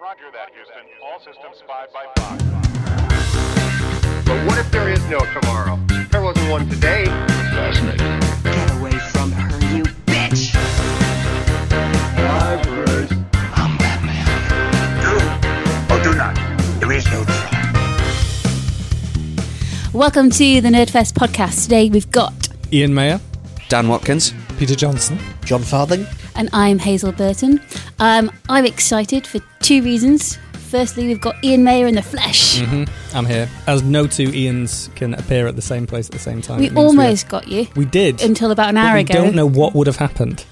Roger that, Houston. All systems 5 by 5. But what if there is no tomorrow? There wasn't one today. Fascinating. Get away from her, you bitch! I'm Batman. Do or do not. There is no try. Welcome to the Nerdfest podcast. Today we've got, Ian Mayer, Dan Watkins. Peter Johnson. John Farthing. And I'm Hazel Burton. Um, I'm excited for two reasons. Firstly, we've got Ian Mayer in the flesh. I'm here. As no two Ians can appear at the same place at the same time. We almost got you we, we did until about an hour we ago. We don't know what would have happened.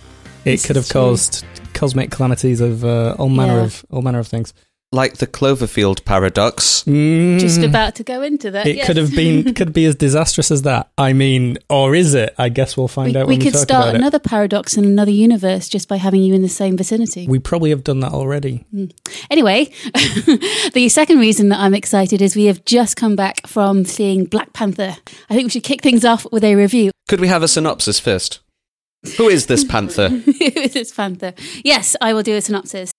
It This could have caused cosmic calamities of uh, all manner Yeah. of all manner of things. Like the Cloverfield paradox. Mm, Just about to go into that. it yes. could have been could be as disastrous as that. I mean, or is it? I guess we'll find we, out we when we could talk start about it. another paradox in another universe just by having you in the same vicinity. We probably have done that already. Anyway, the second reason that I'm excited is we have just come back from seeing Black Panther. I think we should kick things off with a review. Could we have a synopsis first? Who is this panther? Who is this Panther? Yes, I will do a synopsis.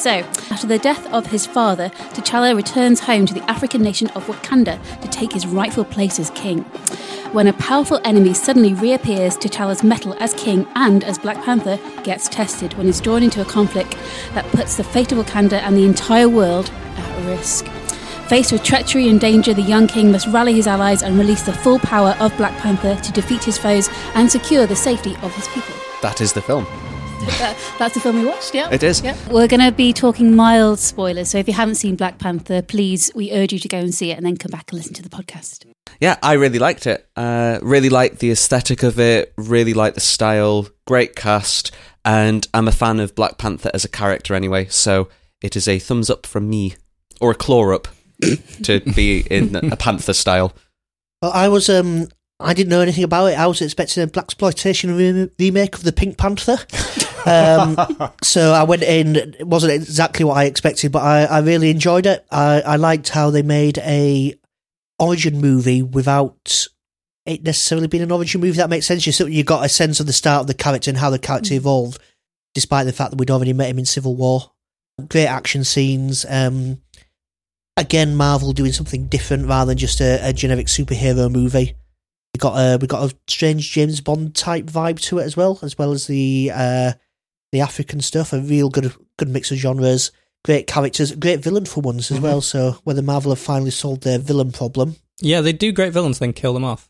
So, after the death of his father, T'Challa returns home to the African nation of Wakanda to take his rightful place as king. When a powerful enemy suddenly reappears, T'Challa's mettle as king and as Black Panther gets tested when he's drawn into a conflict that puts the fate of Wakanda and the entire world at risk. Faced with treachery and danger, the young king must rally his allies and release the full power of Black Panther to defeat his foes and secure the safety of his people. That is the film. That- that's the film we watched, yeah? It is. Yeah. We're going to be talking mild spoilers, so if you haven't seen Black Panther, please, we urge you to go and see it and then come back and listen to the podcast. Yeah, I really liked it. Uh, really liked the aesthetic of it. Really liked the style. Great cast, and I'm a fan of Black Panther as a character anyway. So it is a thumbs up from me, or a claw up, to be in a panther style. Well, I was um, I didn't know anything about it. I was expecting a blaxploitation re- remake of the Pink Panther. Um, so I went in. It wasn't exactly what I expected, but I, I really enjoyed it. I, I liked how they made a origin movie without it necessarily being an origin movie. That makes sense. You you got a sense of the start of the character and how the character evolved, despite the fact that we'd already met him in Civil War. Great action scenes. Um, again, Marvel doing something different rather than just a, a generic superhero movie. We got a we got a strange James Bond type vibe to it as well, as well as the uh, the African stuff. A real good good mix of genres. Great characters, great villain for once as well. So whether Marvel have finally solved their villain problem, Yeah, they do great villains, then kill them off.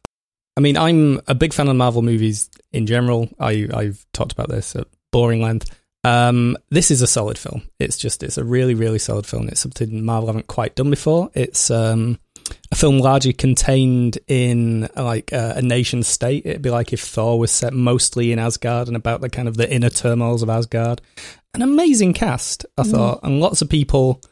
I mean, I'm a big fan of Marvel movies in general. I, I've talked about this at boring length. Um, this is a solid film. It's just, it's a really, really solid film. It's something Marvel haven't quite done before. It's um, a film largely contained in like uh, a nation state. It'd be like if Thor was set mostly in Asgard and about the kind of the inner turmoils of Asgard. An amazing cast, I thought, and lots of people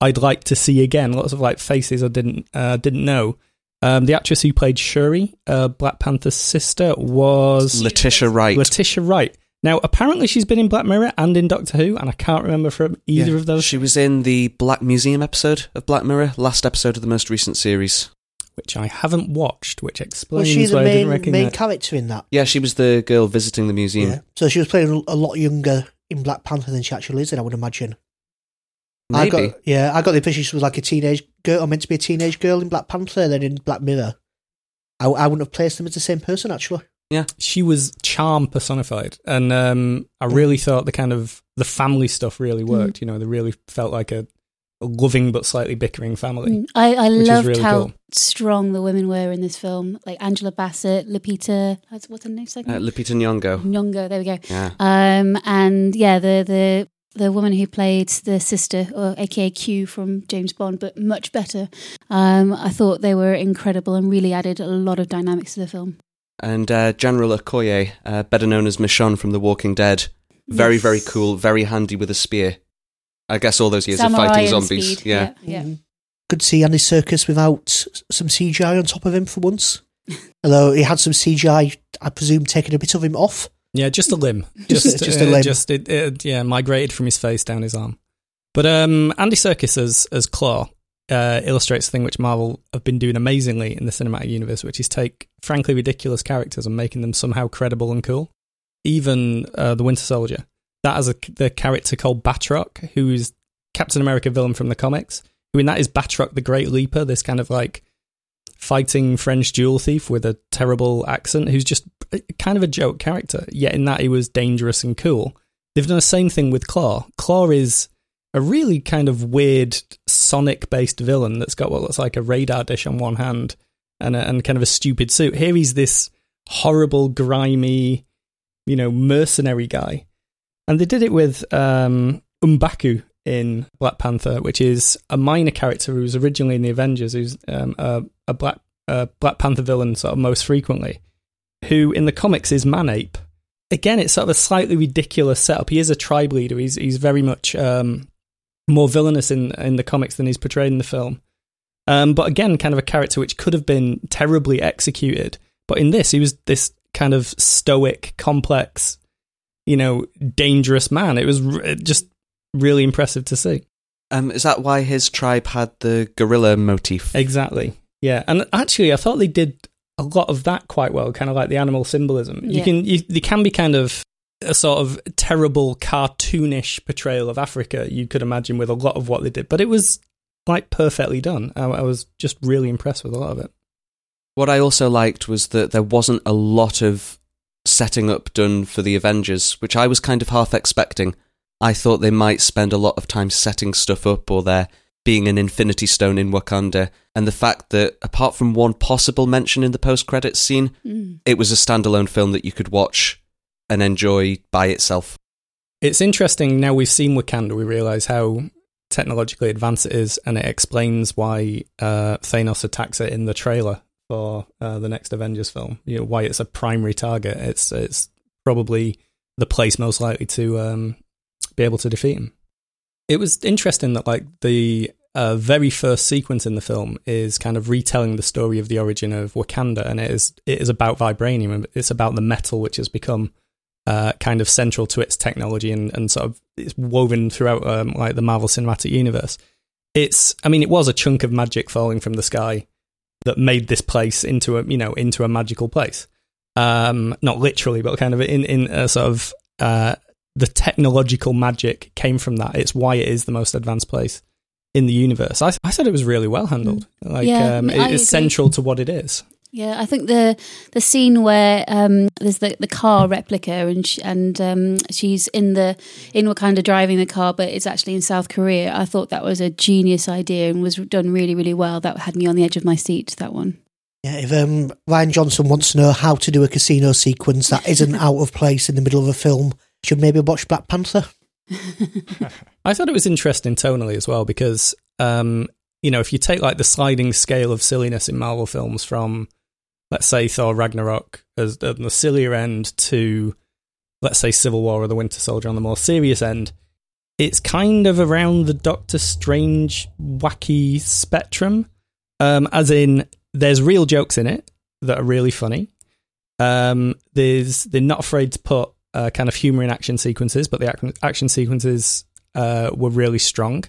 I'd like to see again. Lots of like faces I didn't uh, didn't know. Um, the actress who played Shuri, uh, Black Panther's sister, was Letitia Wright. Letitia Wright. Now, apparently, she's been in Black Mirror and in Doctor Who, and I can't remember from either Yeah. of those, She was in the Black Museum episode of Black Mirror, last episode of the most recent series. which I haven't watched, which was explains she the why I didn't main recognize. main character in that? Yeah, she was the girl visiting the museum. Yeah. So she was playing a lot younger in Black Panther than she actually is in. I would imagine. I Maybe. got yeah, I got the impression she was like a teenage girl, or meant to be a teenage girl in Black Panther. Then in Black Mirror, I, I wouldn't have placed them as the same person actually. She was charm personified, and um, I really thought the kind of the family stuff really Mm. worked. You know, they really felt like a, a loving but slightly bickering family. Mm. I, I loved really how cool. strong the women were in this film. Like Angela Bassett, Lupita, what's her name? Second? Uh, Lupita Nyong'o. Nyong'o, there we go. Yeah. Um, and yeah, the the the woman who played the sister, or AKA Q from James Bond, but much better. Um, I thought they were incredible and really added a lot of dynamics to the film. And uh, General Okoye, uh, better known as Michonne from The Walking Dead. Very, Yes. very cool, very handy with a spear. I guess all those years Samurai of fighting zombies. speed. Yeah. yeah, yeah. Good to see Andy Serkis without some CGI on top of him for once. Although he had some CGI, I presume, taking a bit of him off. Yeah, just a limb. Just- Just, just uh, a limb. Just it, it, yeah, migrated from his face down his arm. But um, Andy Serkis as as Claw, uh, illustrates the thing which Marvel have been doing amazingly in the cinematic universe, which is take frankly ridiculous characters and making them somehow credible and cool. Even uh, the Winter Soldier, that has a the character called Batroc, who's Captain America villain from the comics. Who in that is Batroc the Great Leaper, this kind of like fighting French jewel thief with a terrible accent, who's just kind of a joke character. Yet in that he was dangerous and cool. They've done the same thing with Claw. Claw is a really kind of weird Sonic based villain that's got what looks like a radar dish on one hand and a, and kind of a stupid suit. Here he's this horrible, grimy, you know, mercenary guy. And they did it with um, M'Baku in Black Panther, which is a minor character who was originally in the Avengers, who's um, a, a Black Black Panther villain sort of most frequently, who in the comics is Man-Ape. Again, it's sort of a slightly ridiculous setup. He is a tribe leader. He's he's very much um, more villainous in in the comics than he's portrayed in the film. Um, but again, kind of a character which could have been terribly executed. But in this, he was this kind of stoic, complex, you know, dangerous man. It was r- just really impressive to see. Um, is that why his tribe had the gorilla motif? Exactly. Yeah, and actually, I thought they did a lot of that quite well. Kind of like the animal symbolism. You Yeah. can, you, they can be kind of a sort of terrible cartoonish portrayal of Africa. You could imagine with a lot of what they did, but it was like perfectly done. I, I was just really impressed with a lot of it. What I also liked was that there wasn't a lot of setting up done for the Avengers, which I was kind of half expecting. I thought they might spend a lot of time setting stuff up or there being an Infinity Stone in Wakanda, and the fact that apart from one possible mention in the post credits scene, Mm. it was a standalone film that you could watch and enjoy by itself. It's interesting now we've seen Wakanda, we realize how technologically advanced it is, and it explains why uh, Thanos attacks it in the trailer for uh, the next Avengers film. You know why it's a primary target. It's it's probably the place most likely to um, be able to defeat him. It was interesting that like the uh, very first sequence in the film is kind of retelling the story of the origin of Wakanda, and it is it is about vibranium. It's about the metal which has become uh, kind of central to its technology and, and sort of it's woven throughout um, like the Marvel Cinematic Universe. It's, I mean, it was a chunk of magic falling from the sky that made this place into a, you know, into a magical place. Um, not literally, but kind of in in a sort of uh, the technological magic came from that. It's why it is the most advanced place in the universe. I, I thought it was really well handled. Like, Yeah, um, I it is agree. central to what it is. Yeah, I think the the scene where um, there's the, the car replica and sh- and um, she's in the in Wakanda driving the car, but it's actually in South Korea. I thought that was a genius idea and was done really really well. That had me on the edge of my seat. That one. Yeah, if um, Rian Johnson wants to know how to do a casino sequence that isn't out of place in the middle of a film, should maybe watch Black Panther. I thought it was interesting tonally as well because, um, you know, if you take like the sliding scale of silliness in Marvel films from, let's say, Thor Ragnarok as at the sillier end to, let's say, Civil War or the Winter Soldier on the more serious end, it's kind of around the Doctor Strange wacky spectrum. Um, as in, there's real jokes in it that are really funny. Um, there's they're not afraid to put uh, kind of humor in action sequences, but the action sequences uh, were really strong.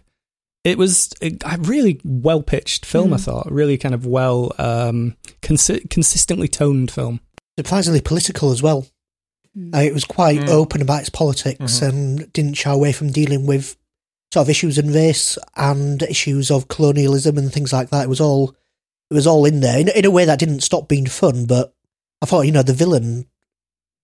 It was a a really well pitched film. I thought really kind of well um, consi- consistently toned film. Surprisingly political as well. Uh, it was quite Mm. open about its politics and didn't shy away from dealing with sort of issues in race and issues of colonialism and things like that. It was all it was all in there in, in a way that didn't stop being fun. But I thought you know the villain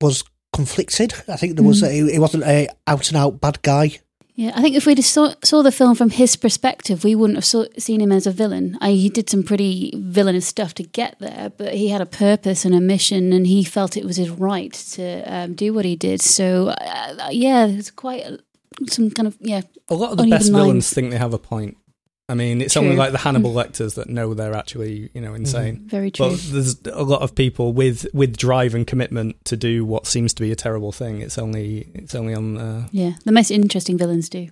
was conflicted. I think there was a, he wasn't a out and out bad guy. Yeah, I think if we just saw, saw the film from his perspective, we wouldn't have saw, seen him as a villain. I, he did some pretty villainous stuff to get there, but he had a purpose and a mission, and he felt it was his right to um, do what he did. So, uh, yeah, it's quite a, some kind of yeah. A lot of the best villains think they have a point. I mean, it's True. only like the Hannibal Lecters that know they're actually you know insane. Very true. But there's a lot of people with with drive and commitment to do what seems to be a terrible thing. It's only it's only on uh, yeah, the most interesting villains do.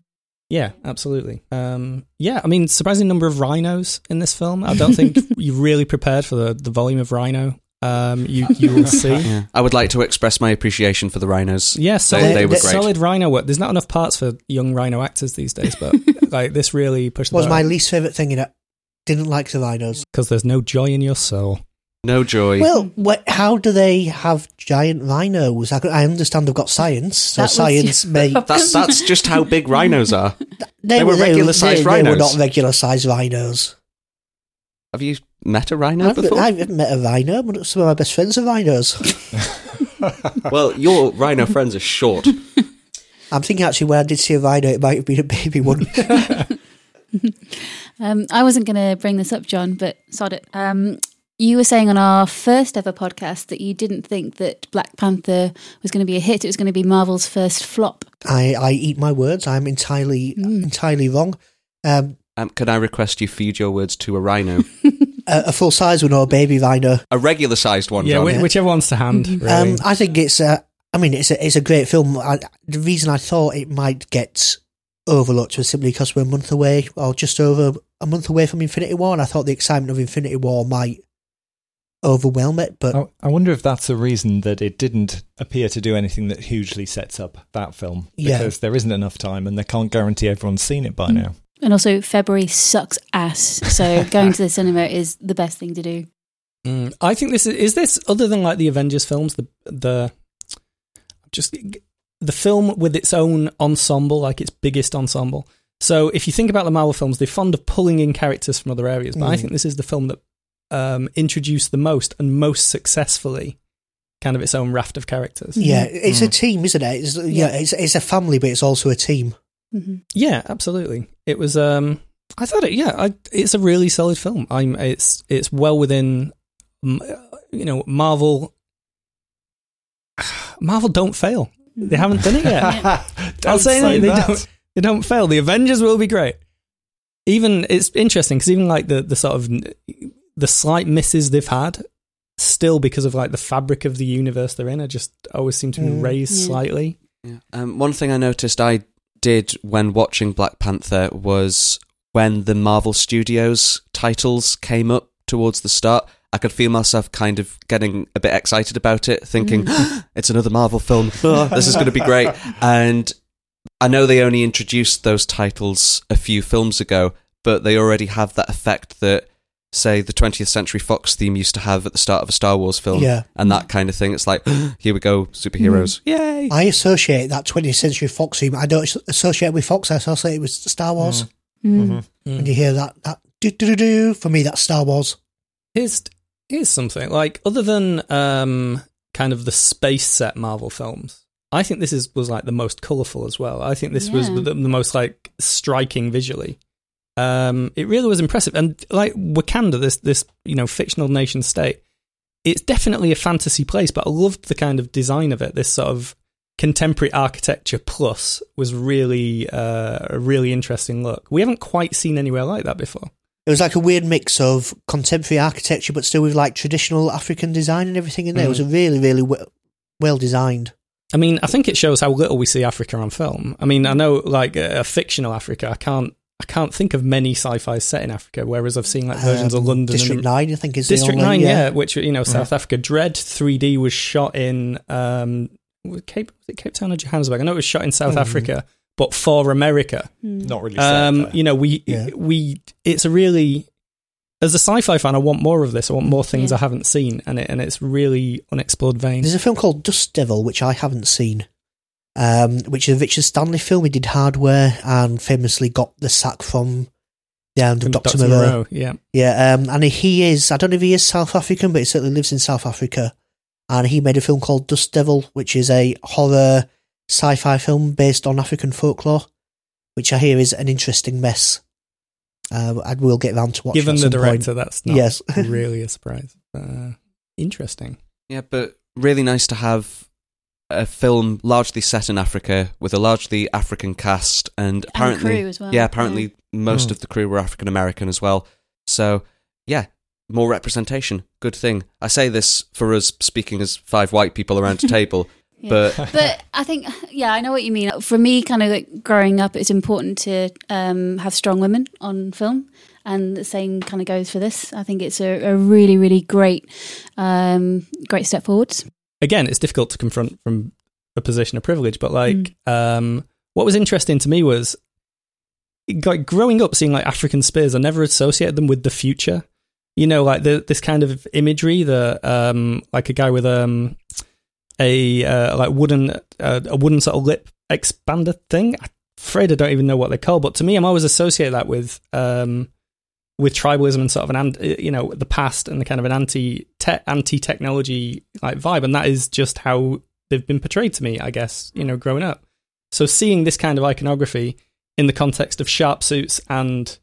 Yeah, absolutely. Um, yeah, I mean, surprising number of rhinos in this film. I don't think you're really prepared for the, the volume of rhino. Um, you you will see. Yeah. I would like to express my appreciation for the rhinos. Yeah, solid, they, they solid rhino work. There's not enough parts for young rhino actors these days, but like this really pushed. Was bar. my least favorite thing in it. didn't like the rhinos. Because there's no joy in your soul. No joy. Well, what, how do they have giant rhinos? I, I understand they've got science, so That science your may. that's that's just how big rhinos are. They, were regular-sized they, They were rhinos. not regular sized rhinos. Have you met a rhino I've, before? I've met a rhino. but Some of my best friends are rhinos. well, your rhino friends are short. I'm thinking actually when I did see a rhino, it might have been a baby one. Um, I wasn't going to bring this up, John, but sod it. Um, you were saying on our first ever podcast that you didn't think that Black Panther was going to be a hit. It was going to be Marvel's first flop. I, I eat my words. I'm entirely entirely wrong. Um, Um, can I request you feed your words to a rhino? A, a full size one or a baby rhino. a regular sized one, Yeah, John. whi- whichever one's to hand. Really. Um, I think it's. A, I mean, it's a it's a great film. I, the reason I thought it might get overlooked was simply because we're a month away, or just over a month away from Infinity War, and I thought the excitement of Infinity War might overwhelm it. But I, I wonder if that's a reason that it didn't appear to do anything that hugely sets up that film Yeah. because there isn't enough time and they can't guarantee everyone's seen it by Mm. now. And also, February sucks ass. So going to the cinema is the best thing to do. Mm, I think this is is this other than like the Avengers films, the the just the film with its own ensemble, like its biggest ensemble. So if you think about the Marvel films, they're fond of pulling in characters from other areas, but I Mm. think this is the film that um, introduced the most and most successfully kind of its own raft of characters. yeah, it's a team, isn't it? It's, yeah, it's it's a family, but it's also a team. Hmm Yeah, absolutely. It was. Um, I thought it. Yeah, I, it's a really solid film. I'm. It's it's well within. You know, Marvel. Marvel don't fail. They haven't done it yet. I'll Don't say, say they that. don't. They don't fail. The Avengers will be great. Even it's interesting because even like the the sort of the slight misses they've had, still because of like the fabric of the universe they're in, I just always seem to be Mm. raised Yeah. slightly. Yeah. Um, one thing I noticed I did when watching Black Panther was when the Marvel Studios titles came up towards the start, I could feel myself kind of getting a bit excited about it, thinking, mm. it's another Marvel film. Oh, this is going to be great. And I know they only introduced those titles a few films ago, but they already have that effect that, say, the 20th Century Fox theme used to have at the start of a Star Wars film. Yeah. And that kind of thing. It's like, here we go, superheroes. Yay! I associate that 20th Century Fox theme. I don't associate it with Fox. I associate it with Star Wars. Mm. When you hear that, that do do do do, for me, that's Star Wars. Here's here's something like other than um kind of the space set Marvel films. I think this is was like the most colorful as well. I think this was the, the most like striking visually. Um, it really was impressive, and like Wakanda, this this you know fictional nation state, it's definitely a fantasy place. But I loved the kind of design of it. This sort of contemporary architecture plus was really uh, a really interesting look. We haven't quite seen anywhere like that before. It was like a weird mix of contemporary architecture, but still with like traditional African design and everything in there. It was a really, really w- well designed. I mean, I think it shows how little we see Africa on film. I mean, I know like a fictional Africa, I can't I can't think of many sci-fi set in Africa. Whereas I've seen like versions of Um, London, District and, Nine, I think, is the District only- Nine, yeah. which you know South Africa. Dredd 3D was shot in um, was Cape was it Cape Town or Johannesburg? I know it was shot in South Africa, but for America. Not really. set Um, there. you know, we Yeah. we it's a really as a sci-fi fan, I want more of this. I want more things Yeah. I haven't seen, and it and it's really unexplored vein. There's a film called Dust Devil, which I haven't seen, um, which is a Richard Stanley film. He did Hardware and famously got the sack from the end of Doctor Dr. Moreau. Moreau, yeah. Yeah, um, and he is, I don't know if he is South African, but he certainly lives in South Africa. And he made a film called Dust Devil, which is a horror sci fi film based on African folklore, which I hear is an interesting mess. Uh, I will get round to watch Given at the some director, point. that's not Yes. really a surprise. Uh, interesting. Yeah, but really nice to have a film largely set in Africa with a largely African cast, and apparently, crew as well, yeah, apparently most Mm. of the crew were African American as well. So, yeah, more representation, good thing. I say this for us speaking as five white people around a table, Yeah. but but I think, yeah, I know what you mean. For me, kind of like growing up, it's important to um, have strong women on film, and the same kind of goes for this. I think it's a, a really, really great, um, great step forwards. Again, it's difficult to confront from a position of privilege, but like, um, what was interesting to me was like growing up seeing like African spears, I never associated them with the future. You know, like the this kind of imagery, the um, like a guy with um a uh, like wooden uh, a wooden sort of lip expander thing. I'm afraid I don't even know what they're called, but to me, I'm always associate that with um with tribalism and sort of an an- you know the past and the kind of an anti tech, anti technology like vibe, and that is just how they've been portrayed to me. I guess you know growing up. So seeing this kind of iconography in the context of sharp suits and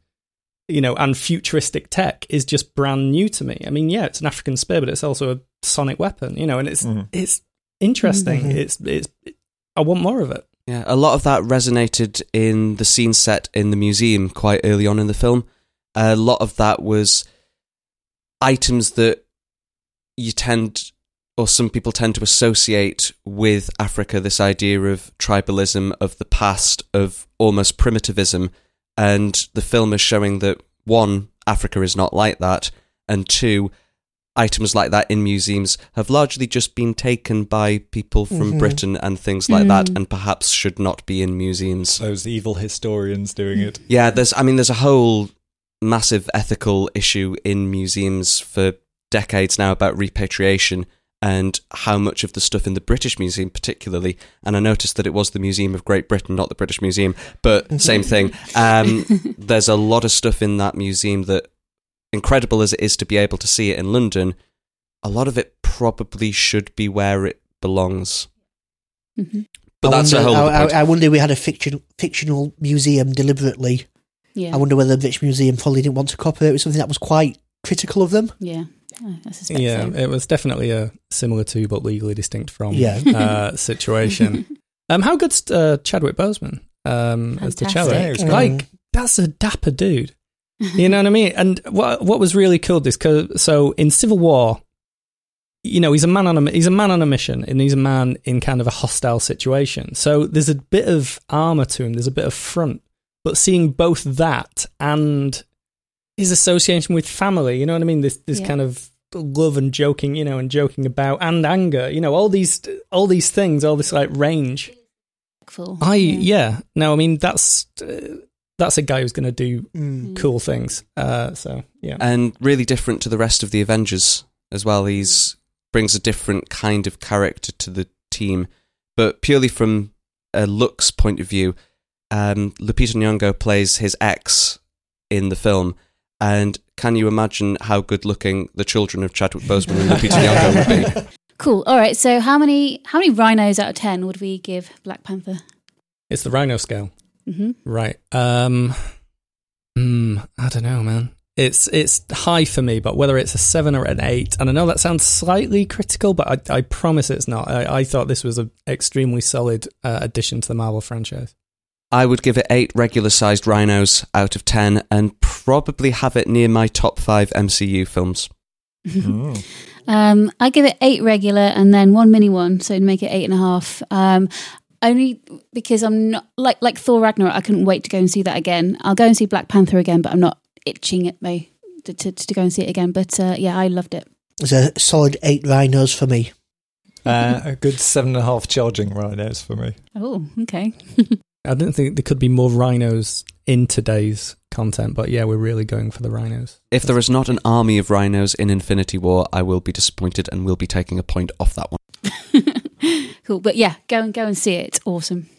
you know and futuristic tech is just brand new to me. I mean, yeah, it's an African spear, but it's also a sonic weapon, you know, and it's it's interesting. Mhm. It's it's I want more of it. Yeah, a lot of that resonated in the scene set in the museum quite early on in the film. A lot of that was items that you tend, or some people tend to associate with Africa, this idea of tribalism, of the past, of almost primitivism. And the film is showing that one, Africa is not like that, and two, items like that in museums have largely just been taken by people from Mhm. Britain and things like that, Mm. and perhaps should not be in museums. Those evil historians doing it. Yeah, there's. I mean, there's a whole massive ethical issue in museums for decades now about repatriation and how much of the stuff in the British Museum, particularly, and I noticed that it was the Museum of Great Britain, not the British Museum, but same thing. Um, there's a lot of stuff in that museum that, incredible as it is to be able to see it in London, a lot of it probably should be where it belongs. Mhm. But I that's wonder, a whole. I. I, I wonder if we had a fiction, fictional museum deliberately. Yeah, I wonder whether the British Museum probably didn't want to cooperate with something that was quite critical of them. yeah, I suspect Yeah, so. it was definitely a similar to but legally distinct from Yeah. uh, situation. um, how good's uh, Chadwick Boseman um, as T'Challa? Fantastic. Yeah, Like that's a dapper dude. You know what I mean? And what what was really cool is 'cause- so in Civil War, you know, he's a man on a he's a man on a mission, and he's a man in kind of a hostile situation. So there's a bit of armor to him. There's a bit of front, but seeing both that and his association with family, you know what I mean? This this Yeah. kind of love and joking, you know, and joking about and anger, you know, all these all these things, all this like range. Full. I yeah. No, I mean that's uh, that's a guy who's going to do Mm. cool things. Uh, so yeah, and really different to the rest of the Avengers as well. He's brings a different kind of character to the team, but purely from a looks point of view, um, Lupita Nyong'o plays his ex in the film, and can you imagine how good looking the children of Chadwick Boseman and Lupita Nyong'o would be? Cool. All right. So how many how many rhinos out of ten would we give Black Panther? it's the Rhino scale, hmm right? Um, mm, I don't know, man. It's it's high for me, but whether it's a seven or an eight, and I know that sounds slightly critical, but I, I promise it's not. I, I thought this was an extremely solid uh, addition to the Marvel franchise. I would give it eight regular sized rhinos out of ten, and probably have it near my top five MCU films. Um, I give it eight regular and then one mini one, so to make it eight and a half. Um, only because I'm not like like Thor Ragnarok. I couldn't wait to go and see that again. I'll go and see Black Panther again, but I'm not itching at me to, to, to go and see it again. But uh, yeah, I loved it. It's a solid eight rhinos for me. Uh, a good seven and a half charging rhinos for me. Oh, okay. I didn't think there could be more rhinos in today's content, but yeah, we're really going for the rhinos. If there is not an army of rhinos in Infinity War, I will be disappointed and will be taking a point off that one. cool. But yeah, go and go and see it. It's awesome.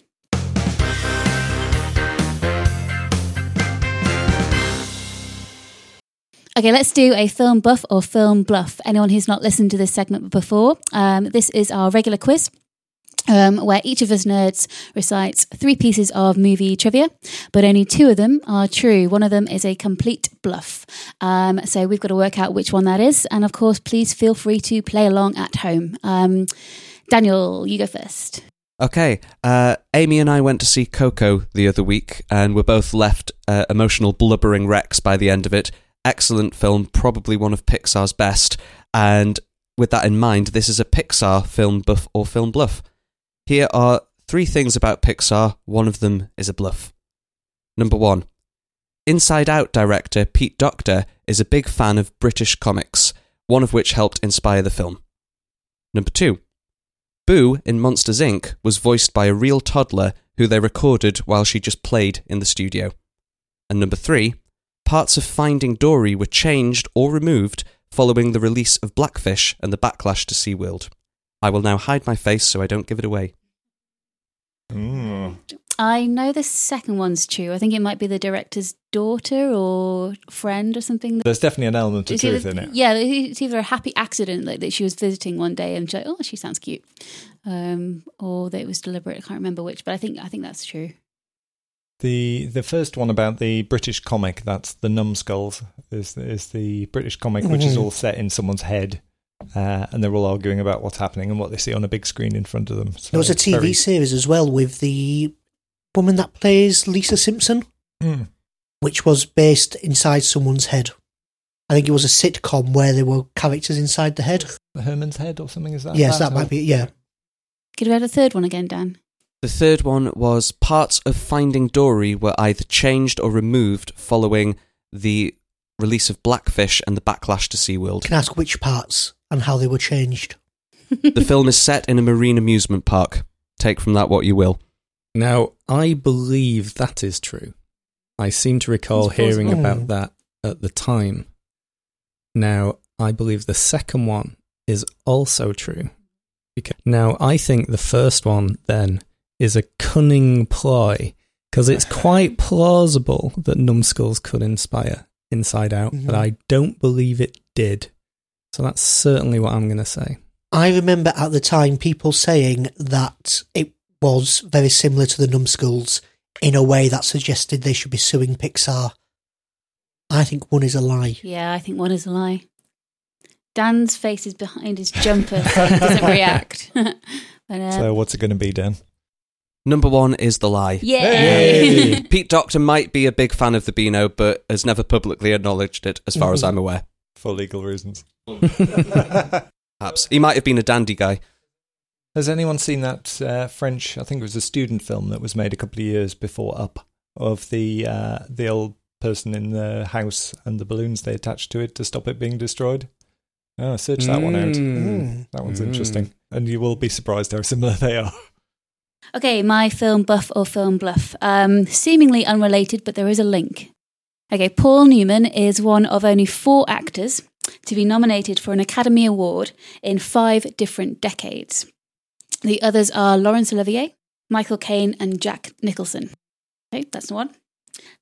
Okay, let's do a film buff or film bluff. Anyone who's not listened to this segment before, um, this is our regular quiz. Um, where each of us nerds recites three pieces of movie trivia, but only two of them are true. One of them is a complete bluff. Um, so we've got to work out which one that is. And of course, please feel free to play along at home. Um, Daniel, you go first. Okay, uh, Amy and I went to see Coco the other week, and were both left uh, emotional, blubbering wrecks by the end of it. Excellent film, probably one of Pixar's best. And with that in mind, this is a Pixar film buff or film bluff. Here are three things about Pixar. One of them is a bluff. Number one Inside Out director Pete Docter is a big fan of British comics, one of which helped inspire the film. Number two Boo in Monsters Inc. was voiced by a real toddler who they recorded while she just played in the studio. And number three, parts of Finding Dory were changed or removed following the release of Blackfish and the backlash to SeaWorld. I will now hide my face so I don't give it away. Mm. I know the second one's true. I think it might be the director's daughter or friend or something. There's definitely an element of It's truth either- in it. Yeah, it's either a happy accident like that she was visiting one day and she's like, oh, she sounds cute, um, or that it was deliberate. I can't remember which, but I think I think that's true. The the first one about the British comic, that's the Numbskulls, is is the British comic which is Mhm. all set in someone's head, uh, and they're all arguing about what's happening and what they see on a big screen in front of them. So There was a TV very- series as well with the woman that plays Lisa Simpson, Mm. which was based inside someone's head. I think it was a sitcom where there were characters inside the head. Herman's head or something. Is that? yes, that might be. Yeah, Could we have a third one again, Dan? The third one was parts of Finding Dory were either changed or removed following the release of Blackfish and the backlash to SeaWorld. can I ask which parts and how they were changed. the film is set in a marine amusement park. Take from that what you will. Now, I believe that is true. I seem to recall hearing about that at the time. Now, I believe the second one is also true. Because, now, I think the first one then is a cunning ploy because it's quite plausible that Numbskulls could inspire Inside Out, but Mhm. I don't believe it did. So that's certainly what I'm going to say. I remember at the time people saying that it was very similar to the Numbskulls in a way that suggested they should be suing Pixar. I think one is a lie. Yeah, I think one is a lie. Dan's face is behind his jumper, so he doesn't react. but, uh, So what's it going to be, Dan? Number one is The Lie. yeah. Pete Docter might be a big fan of the Beano, but has never publicly acknowledged it, as far as Mhm. I'm aware. For legal reasons. Perhaps. He might have been a dandy guy. Has anyone seen that uh, French? I think it was a student film that was made a couple of years before Up of the uh, the old person in the house and the balloons they attached to it to stop it being destroyed. Oh, search that one out. Mm. That one's Mm. interesting, and you will be surprised how similar they are. Okay, my film buff or film bluff. Um, seemingly unrelated, but there is a link. Okay, Paul Newman is one of only four actors to be nominated for an Academy Award in five different decades. The others are Laurence Olivier, Michael Caine, and Jack Nicholson. Okay, that's the one.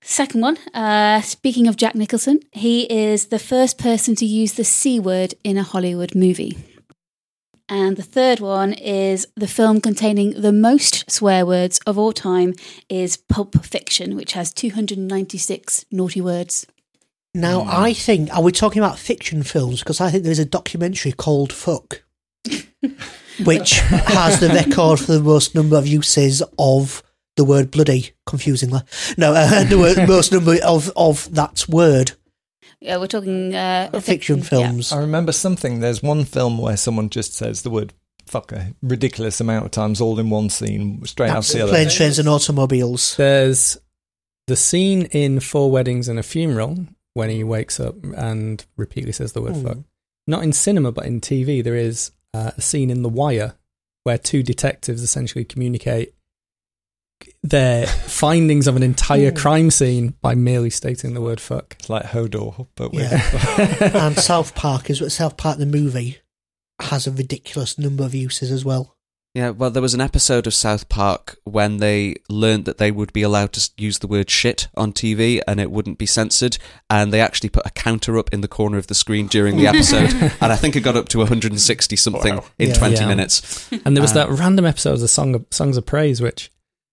Second one, uh, speaking of Jack Nicholson, he is the first person to use the C word in a Hollywood movie. And the third one is the film containing the most swear words of all time is Pulp Fiction, which has 296 naughty words. Now, I think, are we talking about fiction films? Because I think there is a documentary called Fuck, which has the record for the most number of uses of the word bloody, confusingly. No, uh, the word, most number of, of that word. Yeah, we're talking uh, a Fiction yeah. films. I remember something. There's one film where someone just says the word "fuck" a ridiculous amount of times, all in one scene, straight out the other. Planes, trains, and automobiles. There's the scene in Four Weddings and a Funeral when he wakes up and repeatedly says the word fuck. Not in cinema, but in TV, there is uh, a scene in The Wire where two detectives essentially communicate their findings of an entire crime scene by merely stating the word fuck. It's like Hodor, but with Yeah. and South Park is South Park the movie has a ridiculous number of uses as well. Yeah, well, there was an episode of South Park when they learned that they would be allowed to use the word shit on TV and it wouldn't be censored. And they actually put a counter up in the corner of the screen during the episode. and I think it got up to 160 something Wow. in Yeah. 20 Yeah. minutes. And there was Uh, that random episode of Song of, Songs of Praise, which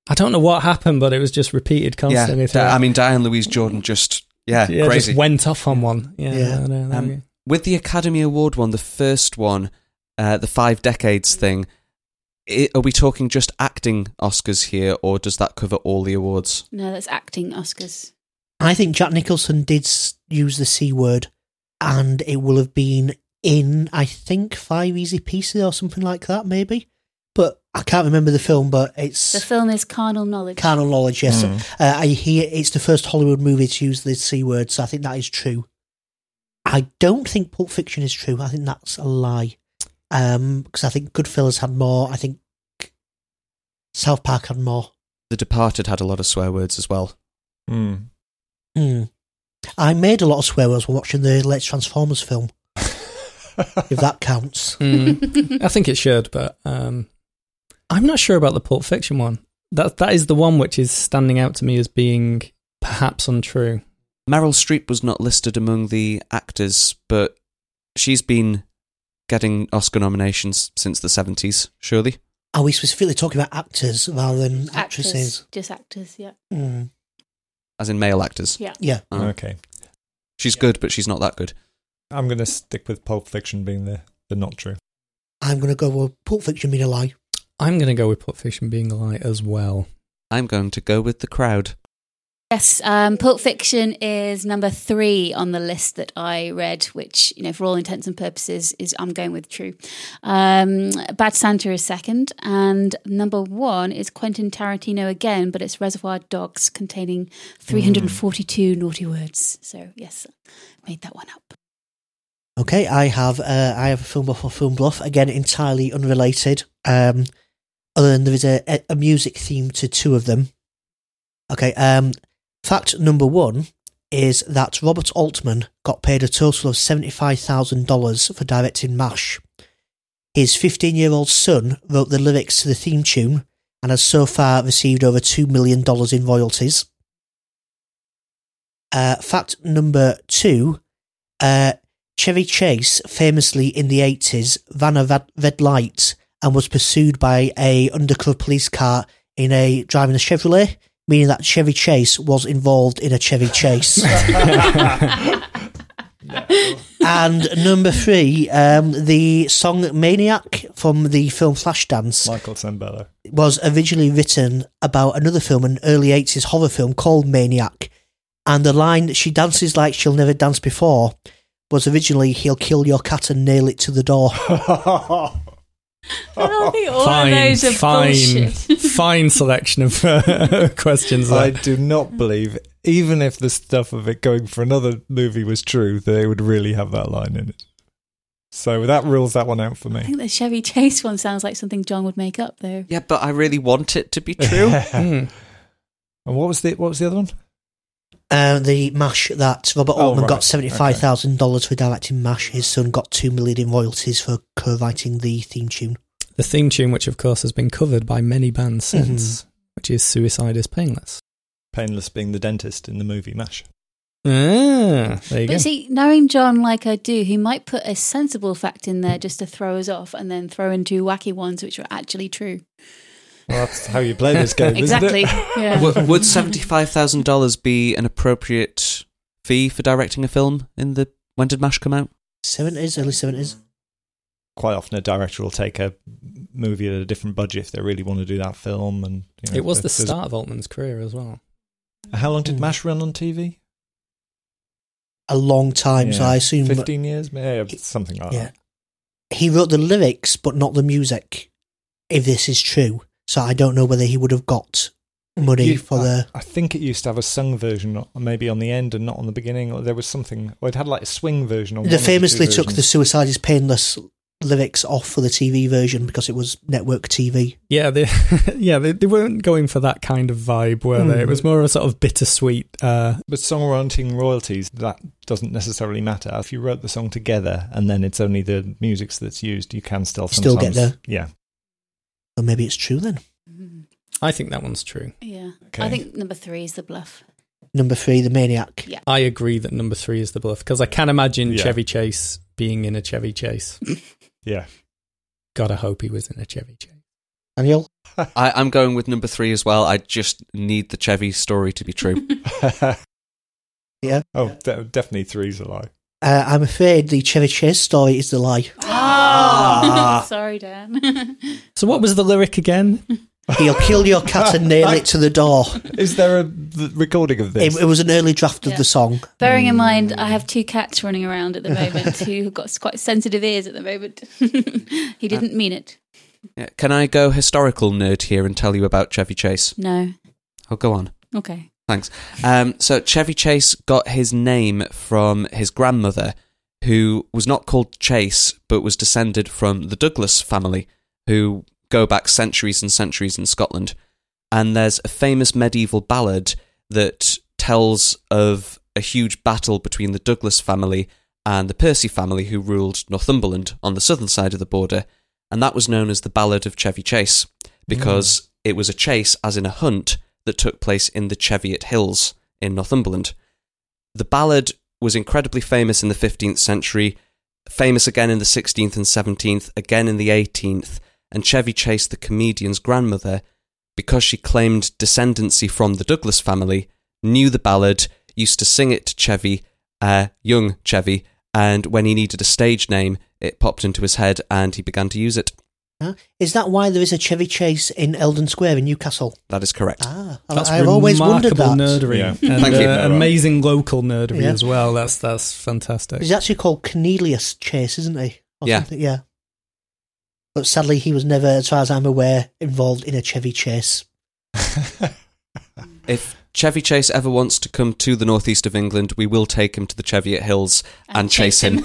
I don't know what happened, but it was just repeated Yeah, constantly. Di- throughout. I mean, Diane Louise Jordan just, yeah, yeah, crazy. just went off on one. Yeah, Yeah. I know, Um. With the Academy Award one, the first one, uh, the five decades thing, i are we talking just acting Oscars here, or does that cover all the awards? No, that's acting Oscars. I think Jack Nicholson did use the C word, and it will have been in, I think, Five Easy Pieces or something like that, maybe. But I can't remember the film, but it's The film is Carnal Knowledge. carnal knowledge, yes. Mm. Uh, I hear it's the first Hollywood movie to use the C word, so I think that is true. I don't think Pulp Fiction is true. I think that's a lie. Um, because I think Goodfellas had more. I think South Park had more. The Departed had a lot of swear words as well. Mm. Hmm. I made a lot of swear words while watching the latest Transformers film. if that counts. Mm, I think it should, but um, I'm not sure about the Pulp Fiction one. That that is the one which is standing out to me as being perhaps untrue. Meryl Streep was not listed among the actors, but she's been getting Oscar nominations since the 70s, surely. Are we specifically talking about actors rather than Actors, actresses? just actors. Yeah. Hmm. As in male actors. Yeah. Yeah. Oh. Okay. She's good, but she's not that good. I'm going to stick with Pulp Fiction being the, the not true. I'm going to go with Pulp Fiction being a lie. I'm going to go with Pulp Fiction being a lie as well. I'm going to go with the crowd. Yes, um, Pulp Fiction is number three on the list that I read, which, you know, for all intents and purposes, is I'm going with true. Um, Bad Santa is second, and number one is Quentin Tarantino again, but it's Reservoir Dogs containing 342 naughty words. So, yes, made that one up. Okay, I have uh, I have a film bluff or film bluff again, entirely unrelated. Um, other than there is a, a, music theme to two of them. Okay, um, fact number one is that Robert Altman got paid a total of seventy five thousand dollars for directing Mash. His fifteen year old son wrote the lyrics to the theme tune and has so far received over two million dollars in royalties. Uh, fact number two. Uh, Chevy Chase famously in the 80s ran a red light and was pursued by a undercover police car in a driving a Chevrolet, meaning that Chevy Chase was involved in a Chevy Chase. and number three, um, the song Maniac from the film Flashdance Michael Sembello. was originally written about another film, an early 80s horror film called Maniac. And the line, she dances like she'll never dance before, was originally, he'll kill your cat and nail it to the door. I think all fine, of those are fine, bullshit. fine selection of uh, questions. I do not believe, even if the stuff of it going for another movie was true, they would really have that line in it. So that rules that one out for me. I think the Chevy Chase one sounds like something John would make up, though. Yeah, but I really want it to be true. Hmm. And what was the what was the other one? Uh, the MASH that Robert Oh, Altman right. got $75,000 for directing MASH. His son got 2 million in royalties for co writing the theme tune. The theme tune, which of course has been covered by many bands since, which is "Suicide Is Painless." Painless being the dentist in the movie Mash. Ah, there you But go. see, knowing John like I do, he might put a sensible fact in there just to throw us off and then throw in two wacky ones which are actually true. Well, that's how you play this game, exactly. isn't it? Yeah. would, would $75,000 be an appropriate fee for directing a film in the when did MASH come out? 70s, early 70s. Quite often, a director will take a movie at a different budget if they really want to do that film. And you know, it was the start of Altman's career as well. How long did Mm. Mash run on TV? A long time, so I assume. fifteen years, yeah, something like Yeah. He wrote the lyrics, but not the music, if this is true. So I don't know whether he would have got money You- for the. I think it used to have a sung version, or maybe on the end and not on the beginning, or there was something. Or it had like a swing version. On They one of the two famously took the. Suicide is Painless lyrics off for the TV version because it was network TV. Yeah, they, yeah, they, they weren't going for that kind of vibe, were they? It was more a sort of bittersweet. Uh, But songwriting royalties, that doesn't necessarily matter. If you wrote the song together and then it's only the music that's used, you can still Still get sometimes- the- Yeah. So maybe it's true then. I think that one's true. Yeah. Okay. I think number three is the bluff. Number three, The Maniac. Yeah. I agree that number three is the bluff because I can imagine Yeah. Chevy Chase being in a Chevy Chase. Yeah. Gotta hope he was in a Chevy Chase. Daniel? I, I'm going with number three as well. I just need the Chevy story to be true. Yeah. Oh, de- definitely three's a lie. Uh, I'm afraid the Chevy Chase story is the lie. Oh, sorry, Dan. So, what was the lyric again? He'll kill your cat and nail it to the door. Is there a recording of this? It, it was an early draft of Yeah. the song. Bearing in mind, I have two cats running around at the moment who've got quite sensitive ears at the moment. he didn't mean it. Yeah. Can I go historical nerd here and tell you about Chevy Chase? No. I'll go on. Okay. Thanks. Um, so Chevy Chase got his name from his grandmother, who was not called Chase, but was descended from the Douglas family, who go back centuries and centuries in Scotland. And there's a famous medieval ballad that tells of a huge battle between the Douglas family and the Percy family who ruled Northumberland on the southern side of the border, and that was known as the Ballad of Chevy Chase because it was a chase, as in a hunt, that took place in the Cheviot Hills in Northumberland. The ballad was incredibly famous in the 15th century, famous again in the 16th and 17th, again in the 18th, and Chevy Chase, the comedian's grandmother, because she claimed descendancy from the Douglas family, knew the ballad, used to sing it to Chevy, uh, young Chevy, and when he needed a stage name, it popped into his head and he began to use it. Huh? Is that why there is a Chevy Chase in Eldon Square in Newcastle? That is correct. Ah, I- That's I've always wondered remarkable that. nerdery. Yeah. And, Thank you. uh, amazing local nerdery Yeah. as well. That's that's fantastic. He's actually called Cornelius Chase, isn't he? Or Yeah. something, Yeah. But sadly, he was never, as far as I'm aware, involved in a Chevy Chase. If Chevy Chase ever wants to come to the northeast of England, we will take him to the Cheviot Hills and, chase him.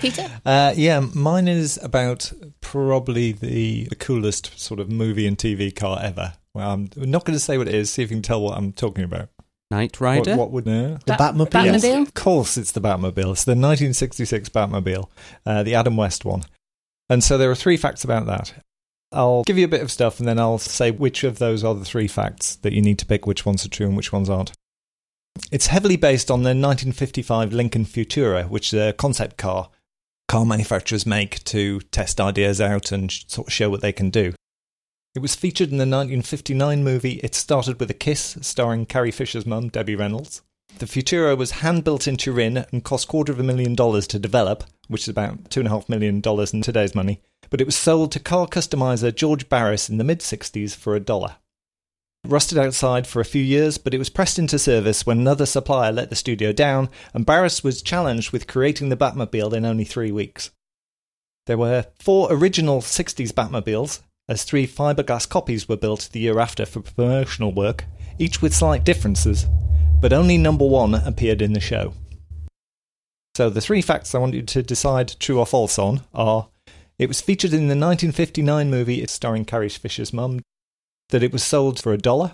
Peter? Uh, yeah, mine is about probably the, the coolest sort of movie and TV car ever. Well, I'm not going to say what it is. See if you can tell what I'm talking about. Knight What, Rider? what would know? The Bat- Batmobile. Batmobile? Of course, it's the Batmobile. It's the 1966 Batmobile, uh, the Adam West one. And so there are three facts about that. I'll give you a bit of stuff and then I'll say which of those are the three facts that you need to pick which ones are true and which ones aren't. It's heavily based on the 1955 Lincoln Futura, which is a concept car car manufacturers make to test ideas out and sort of show what they can do. It was featured in the 1959 movie It Started with a Kiss, starring Carrie Fisher's mum, Debbie Reynolds. The Futura was hand built in Turin and cost quarter of a million dollars to develop, which is about two and a half million dollars in today's money. But it was sold to car customizer George Barris in the mid 60s for a dollar. Rusted outside for a few years, but it was pressed into service when another supplier let the studio down, and Barris was challenged with creating the Batmobile in only three weeks. There were four original 60s Batmobiles, as three fiberglass copies were built the year after for promotional work, each with slight differences, but only number one appeared in the show. So the three facts I want you to decide true or false on are it was featured in the 1959 movie starring Carrie Fisher's mum, that it was sold for a dollar,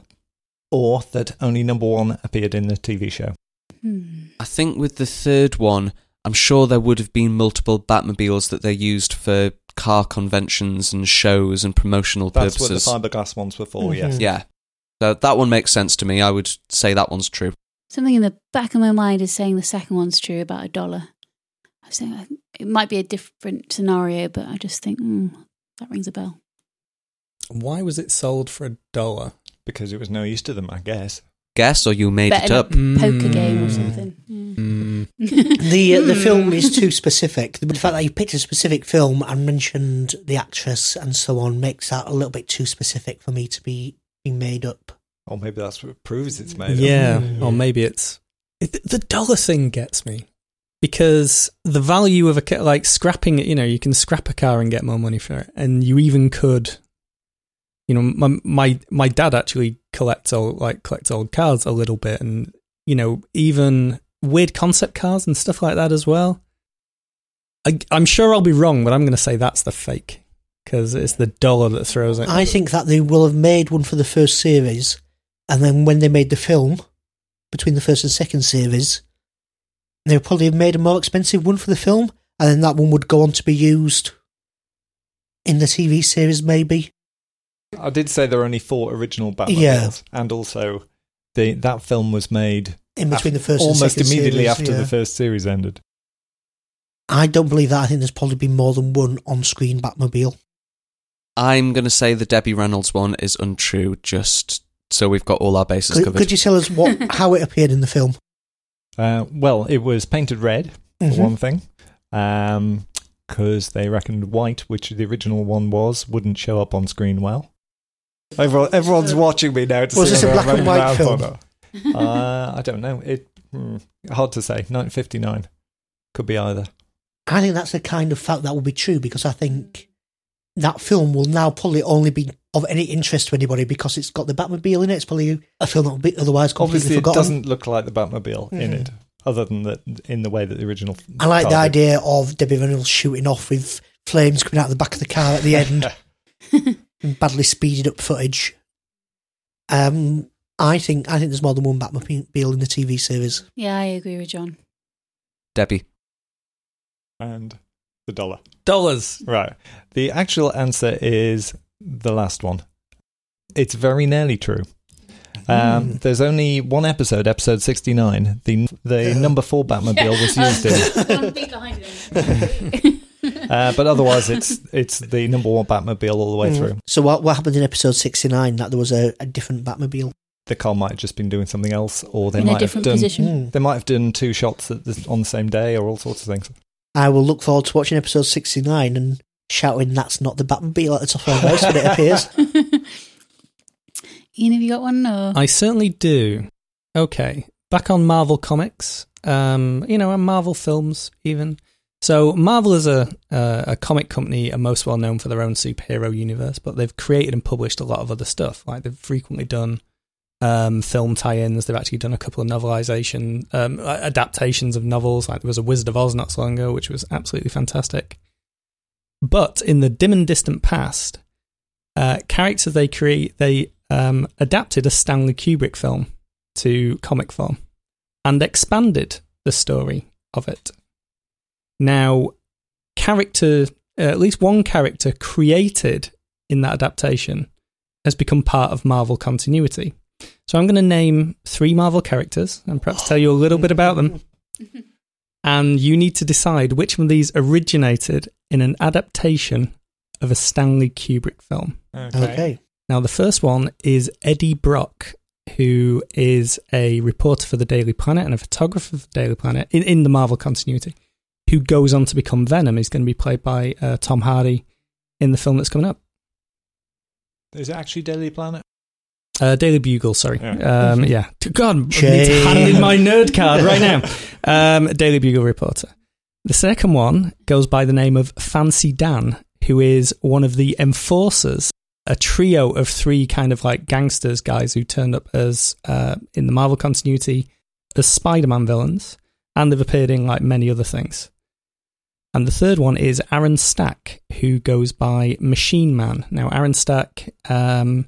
or that only number one appeared in the TV show. Hmm. I think with the third one, I'm sure there would have been multiple Batmobiles that they used for car conventions and shows and promotional That's purposes. what the fiberglass ones were for, Mhm. yes. yeah. So that one makes sense to me. I would say that one's true. Something in the back of my mind is saying the second one's true about a dollar. I was saying it might be a different scenario, but I just think mm, that rings a bell. Why was it sold for a dollar? Because it was no use to them, I guess. Guess or you made Bet it in a up? poker game or Mm. something. Mm. Mm. The uh, the film is too specific. The fact that you picked a specific film and mentioned the actress and so on makes that a little bit too specific for me to be being made up. Or maybe that's what proves it's made up. Yeah, Mm. or maybe it's it, the dollar thing gets me because the value of a ca- like scrapping it. You know, you can scrap a car and get more money for it, and you even could. You know, my my my dad actually collects old like collects old cars a little bit, and you know, even weird concept cars and stuff like that as well. I, I'm sure I'll be wrong, but I'm going to say that's the fake because it's the dollar that throws it. I think that they will have made one for the first series, and then when they made the film, between the first and second series, they would probably have made a more expensive one for the film, and then that one would go on to be used in the TV series, maybe. I did say there are only four original Batmobiles, Yeah. and also the that film was made In between af- the first almost second immediately series, after yeah. the first series ended. I don't believe that. I think there's probably been more than one on-screen Batmobile. I'm going to say the Debbie Reynolds one is untrue, just so we've got all our bases Could, covered. could you tell us what how it appeared in the film? Uh, well, it was painted red for Mhm. one thing, because they reckoned white, which the original one was, wouldn't show up on screen well. Everyone, everyone's watching me now to Was see this a black and white film? Uh, I don't know. It hmm, hard to say. 1959 could be either. I think that's the kind of fact that will be true because I think that film will now probably only be of any interest to anybody because it's got the Batmobile in it. It's probably a film that will be otherwise completely Obviously, it doesn't look like the Batmobile in Mhm. it, other than that in the way that the original. I like the did. idea of Debbie Reynolds shooting off with flames coming out of the back of the car at the end, and badly speeded up footage. Um, I think I think there's more than one Batmobile in the TV series. Yeah, I agree with John. Debbie. And the dollar. Dollars. Right. The actual answer is the last one. It's very nearly true. Um, There's only one episode, episode 69. The the number four Batmobile was used in. One feet behind him. Uh, but otherwise, it's it's the number one Batmobile all the way Mm. through. So what what happened in episode sixty nine? That there was a, a different Batmobile. The car might have just been doing something else, or they In a might have done position. Mm. they might have done two shots at the, on the same day, or all sorts of things. I will look forward to watching episode sixty nine and shouting that's not the Batmobile at the top of my voice when it appears. Ian, have you got one? No. I certainly do. Okay, back on Marvel Comics, um, you know, and Marvel films even. So Marvel is a uh, a comic company, are most well known for their own superhero universe, but they've created and published a lot of other stuff. Like they've frequently done um, film tie-ins. They've actually done a couple of novelization um, adaptations of novels. Like there was a Wizard of Oz not so long ago, which was absolutely fantastic. But in the dim and distant past, uh, characters they create they um, adapted a Stanley Kubrick film to comic form and expanded the story of it. Now, character, uh, at least one character created in that adaptation has become part of Marvel continuity. So I'm going to name three Marvel characters and perhaps tell you a little bit about them. And you need to decide which one of these originated in an adaptation of a Stanley Kubrick film. okay. Now, the first one is Eddie Brock, who is a reporter for the Daily Planet and a photographer for the Daily Planet in, in the Marvel continuity, who goes on to become Venom. He's going to be played by uh, Tom Hardy in the film that's coming up. Is it actually Daily Planet? Uh, Daily Bugle, sorry. Yeah. Um, yeah. God, I need to Shame. hand in my nerd card right now. Um, Daily Bugle reporter. The second one goes by the name of Fancy Dan, who is one of the enforcers, a trio of three kind of like gangsters guys who turned up as uh, in the Marvel continuity as Spider-Man villains, and they've appeared in like many other things. And the third one is Aaron Stack, who goes by Machine Man. Now, Aaron Stack, um,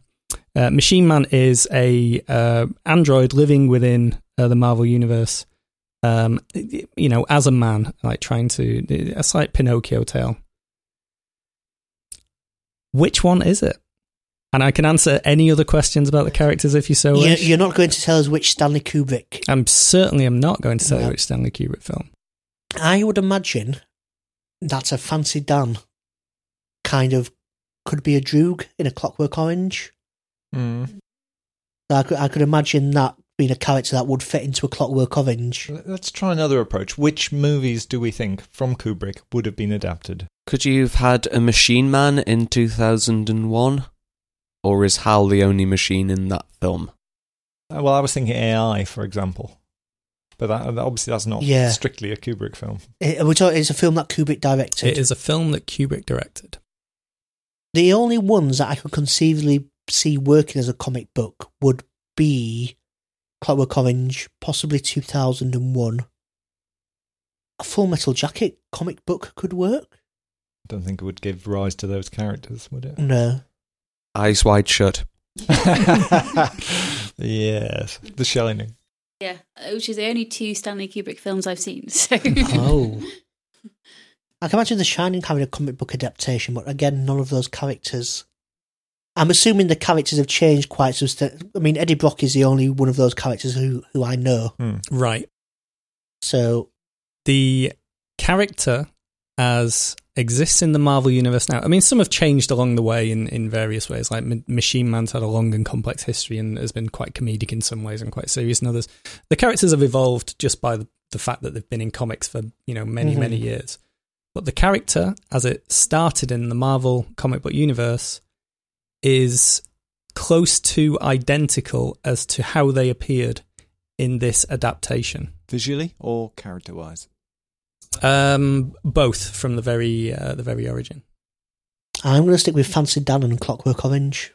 uh, Machine Man is a uh, android living within uh, the Marvel universe. Um, you know, as a man, like trying to a slight Pinocchio tale. Which one is it? And I can answer any other questions about the characters if you so You, wish. you're not going to tell us which Stanley Kubrick. I'm certainly am not going to tell you which Stanley Kubrick film. I would imagine that's a fancy Dan kind of could be a Droog in a Clockwork Orange. Mm. I could I could imagine that being a character that would fit into a Clockwork Orange. Let's try another approach. Which movies do we think from Kubrick would have been adapted? Could you have had a Machine Man in 2001? Or is Hal the only machine in that film? Uh, well, I was thinking AI, for example. But that, that- obviously, that's not Yeah. strictly a Kubrick film. It, it's a film that Kubrick directed. It is a film that Kubrick directed. The only ones that I could conceivably see working as a comic book would be Clockwork Orange, possibly 2001. A Full Metal Jacket comic book could work. I don't think it would give rise to those characters, would it? No. Eyes wide shut. yes, The Shining. Yeah, which is the only two Stanley Kubrick films I've seen. So Oh. I can imagine The Shining having a comic book adaptation, but again, none of those characters. I'm assuming the characters have changed quite substantially. I mean, Eddie Brock is the only one of those characters who, who I know. Right. So, the character as exists in the Marvel universe now. I mean, some have changed along the way in, in various ways. Like M- Machine Man's had a long and complex history and has been quite comedic in some ways and quite serious in others. The characters have evolved just by the, the fact that they've been in comics for you know many Mhm. many years. But the character, as it started in the Marvel comic book universe, is close to identical as to how they appeared in this adaptation. Visually or character wise? Um, both from the very uh, the very origin. I'm going to stick with Fancy Dan and Clockwork Orange.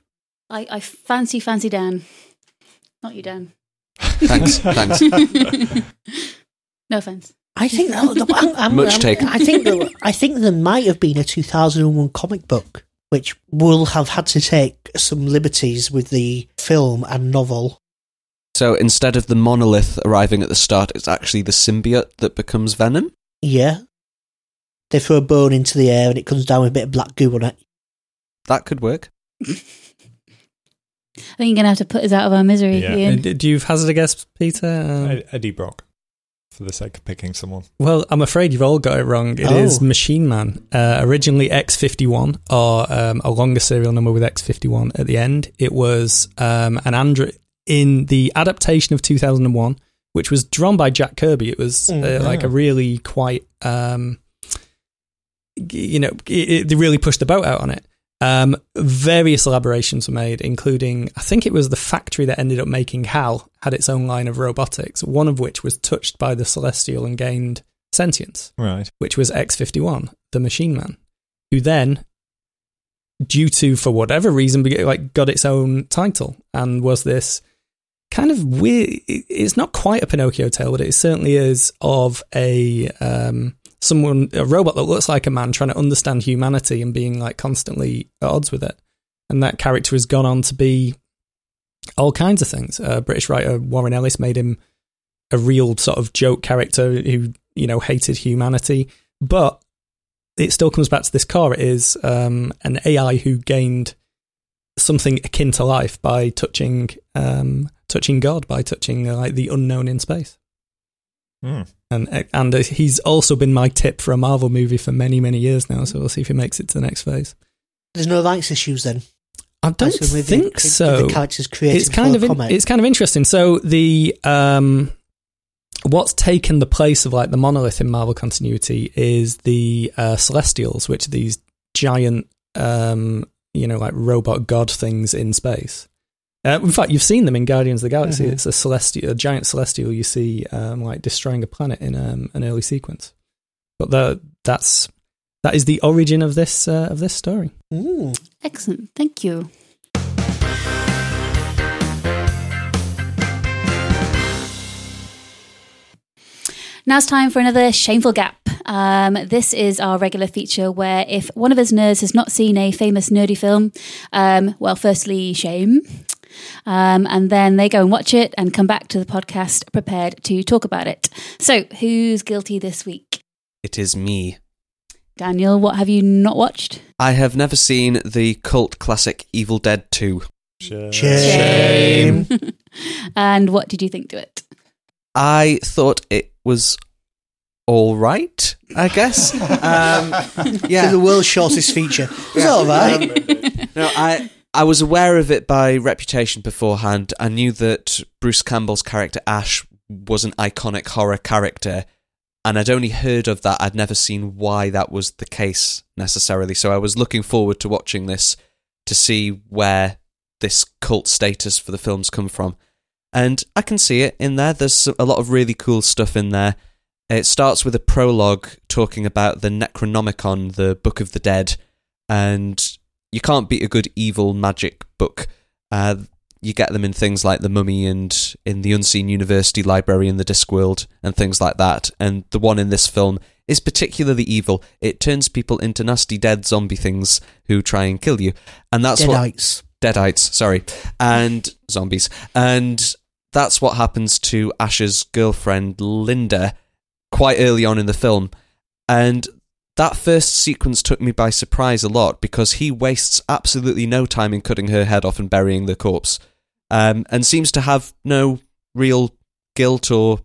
I, I fancy fancy Dan, not you, Dan. Thanks, thanks. no offense. I think that, I'm, I'm, Much I'm- taken. I think there, I think there might have been a 2001 comic book which will have had to take some liberties with the film and novel. So instead of the monolith arriving at the start, it's actually the symbiote that becomes Venom. Yeah. They throw a bone into the air and it comes down with a bit of black goo on it. That could work. I think you're going to have to put us out of our misery, Yeah. Ian. Uh, Do you hazard a guess, Peter? Um, Eddie Brock, for the sake of picking someone. Well, I'm afraid you've all got it wrong. It is Oh. Machine Man. Uh, originally X51, or um, a longer serial number with X51 at the end. It was um, an android in the adaptation of 2001, which was drawn by Jack Kirby. It was uh, Mm. like a really quite, um, you know, it, it, they really pushed the boat out on it. Um, various elaborations were made, including I think it was the factory that ended up making HAL had its own line of robotics, one of which was touched by the Celestial and gained sentience, Right. which was X51, the Machine Man, who then, due to for whatever reason, like got its own title and was this kind of weird. It's not quite a Pinocchio tale, but it certainly is of a um, someone, a robot that looks like a man trying to understand humanity and being like constantly at odds with it. And that character has gone on to be all kinds of things. Uh, British writer Warren Ellis made him a real sort of joke character who you know hated humanity, but it still comes back to this core. It is um, an AI who gained something akin to life by touching um, touching God, by touching uh, like the unknown in space. Hmm. And and uh, he's also been my tip for a Marvel movie for many many years now. So we'll see if he makes it to the next phase. There's no rights issues then. I don't So think the- so. The characters created it's kind of in- it's kind of interesting. So the um, what's taken the place of like the monolith in Marvel continuity is the uh, Celestials, which are these giant, um, you know, like robot god things in space. Uh, in fact, you've seen them in Guardians of the Galaxy. Mhm. It's a celestial, a giant celestial you see um, like destroying a planet in um, an early sequence. But the, that's that is the origin of this uh, of this story. Ooh. Excellent. Thank you. Now it's time for another shameful gap. Um, this is our regular feature where if one of us nerds has not seen a famous nerdy film, um, well, firstly, shame. Um, and then they go and watch it and come back to the podcast prepared to talk about it. So, who's guilty this week? It is me. Daniel, what have you not watched? I have never seen the cult classic Evil Dead 2. Shame. and what did you think to it? I thought it was all right, I guess. um, yeah. the world's shortest feature. It's all right. No, I I was aware of it by reputation beforehand. I knew that Bruce Campbell's character Ash was an iconic horror character, and I'd only heard of that. I'd never seen why that was the case necessarily. So I was looking forward to watching this to see where this cult status for the films come from. And I can see it in there. There's a lot of really cool stuff in there. It starts with a prologue talking about the Necronomicon, the Book of the Dead, and you can't beat a good evil magic book. Uh, you get them in things like The Mummy and in the Unseen University Library in the Discworld and things like that. And the one in this film is particularly evil. It turns people into nasty dead zombie things who try and kill you. And that's what Deadites. Deadites, sorry, and zombies. And that's what happens to Ash's girlfriend, Linda, quite early on in the film. And that first sequence took me by surprise a lot because he wastes absolutely no time in cutting her head off and burying the corpse, um, and seems to have no real guilt or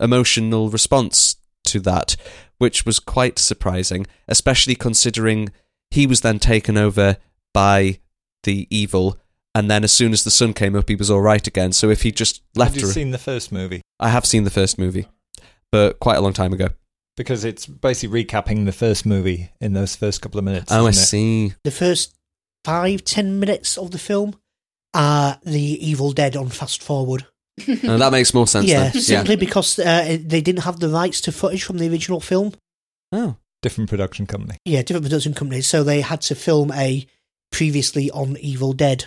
emotional response to that, which was quite surprising, especially considering he was then taken over by the evil. And then, as soon as the sun came up, he was all right again. So, if he just left Have you her, seen the first movie? I have seen the first movie, but quite a long time ago. Because it's basically recapping the first movie in those first couple of minutes. Oh, I see. The first five, ten minutes of the film are the Evil Dead on fast forward. No, that makes more sense. yeah, then. simply because uh, they didn't have the rights to footage from the original film. Oh, Different production company. Yeah, different production companies, so they had to film a previously on Evil Dead.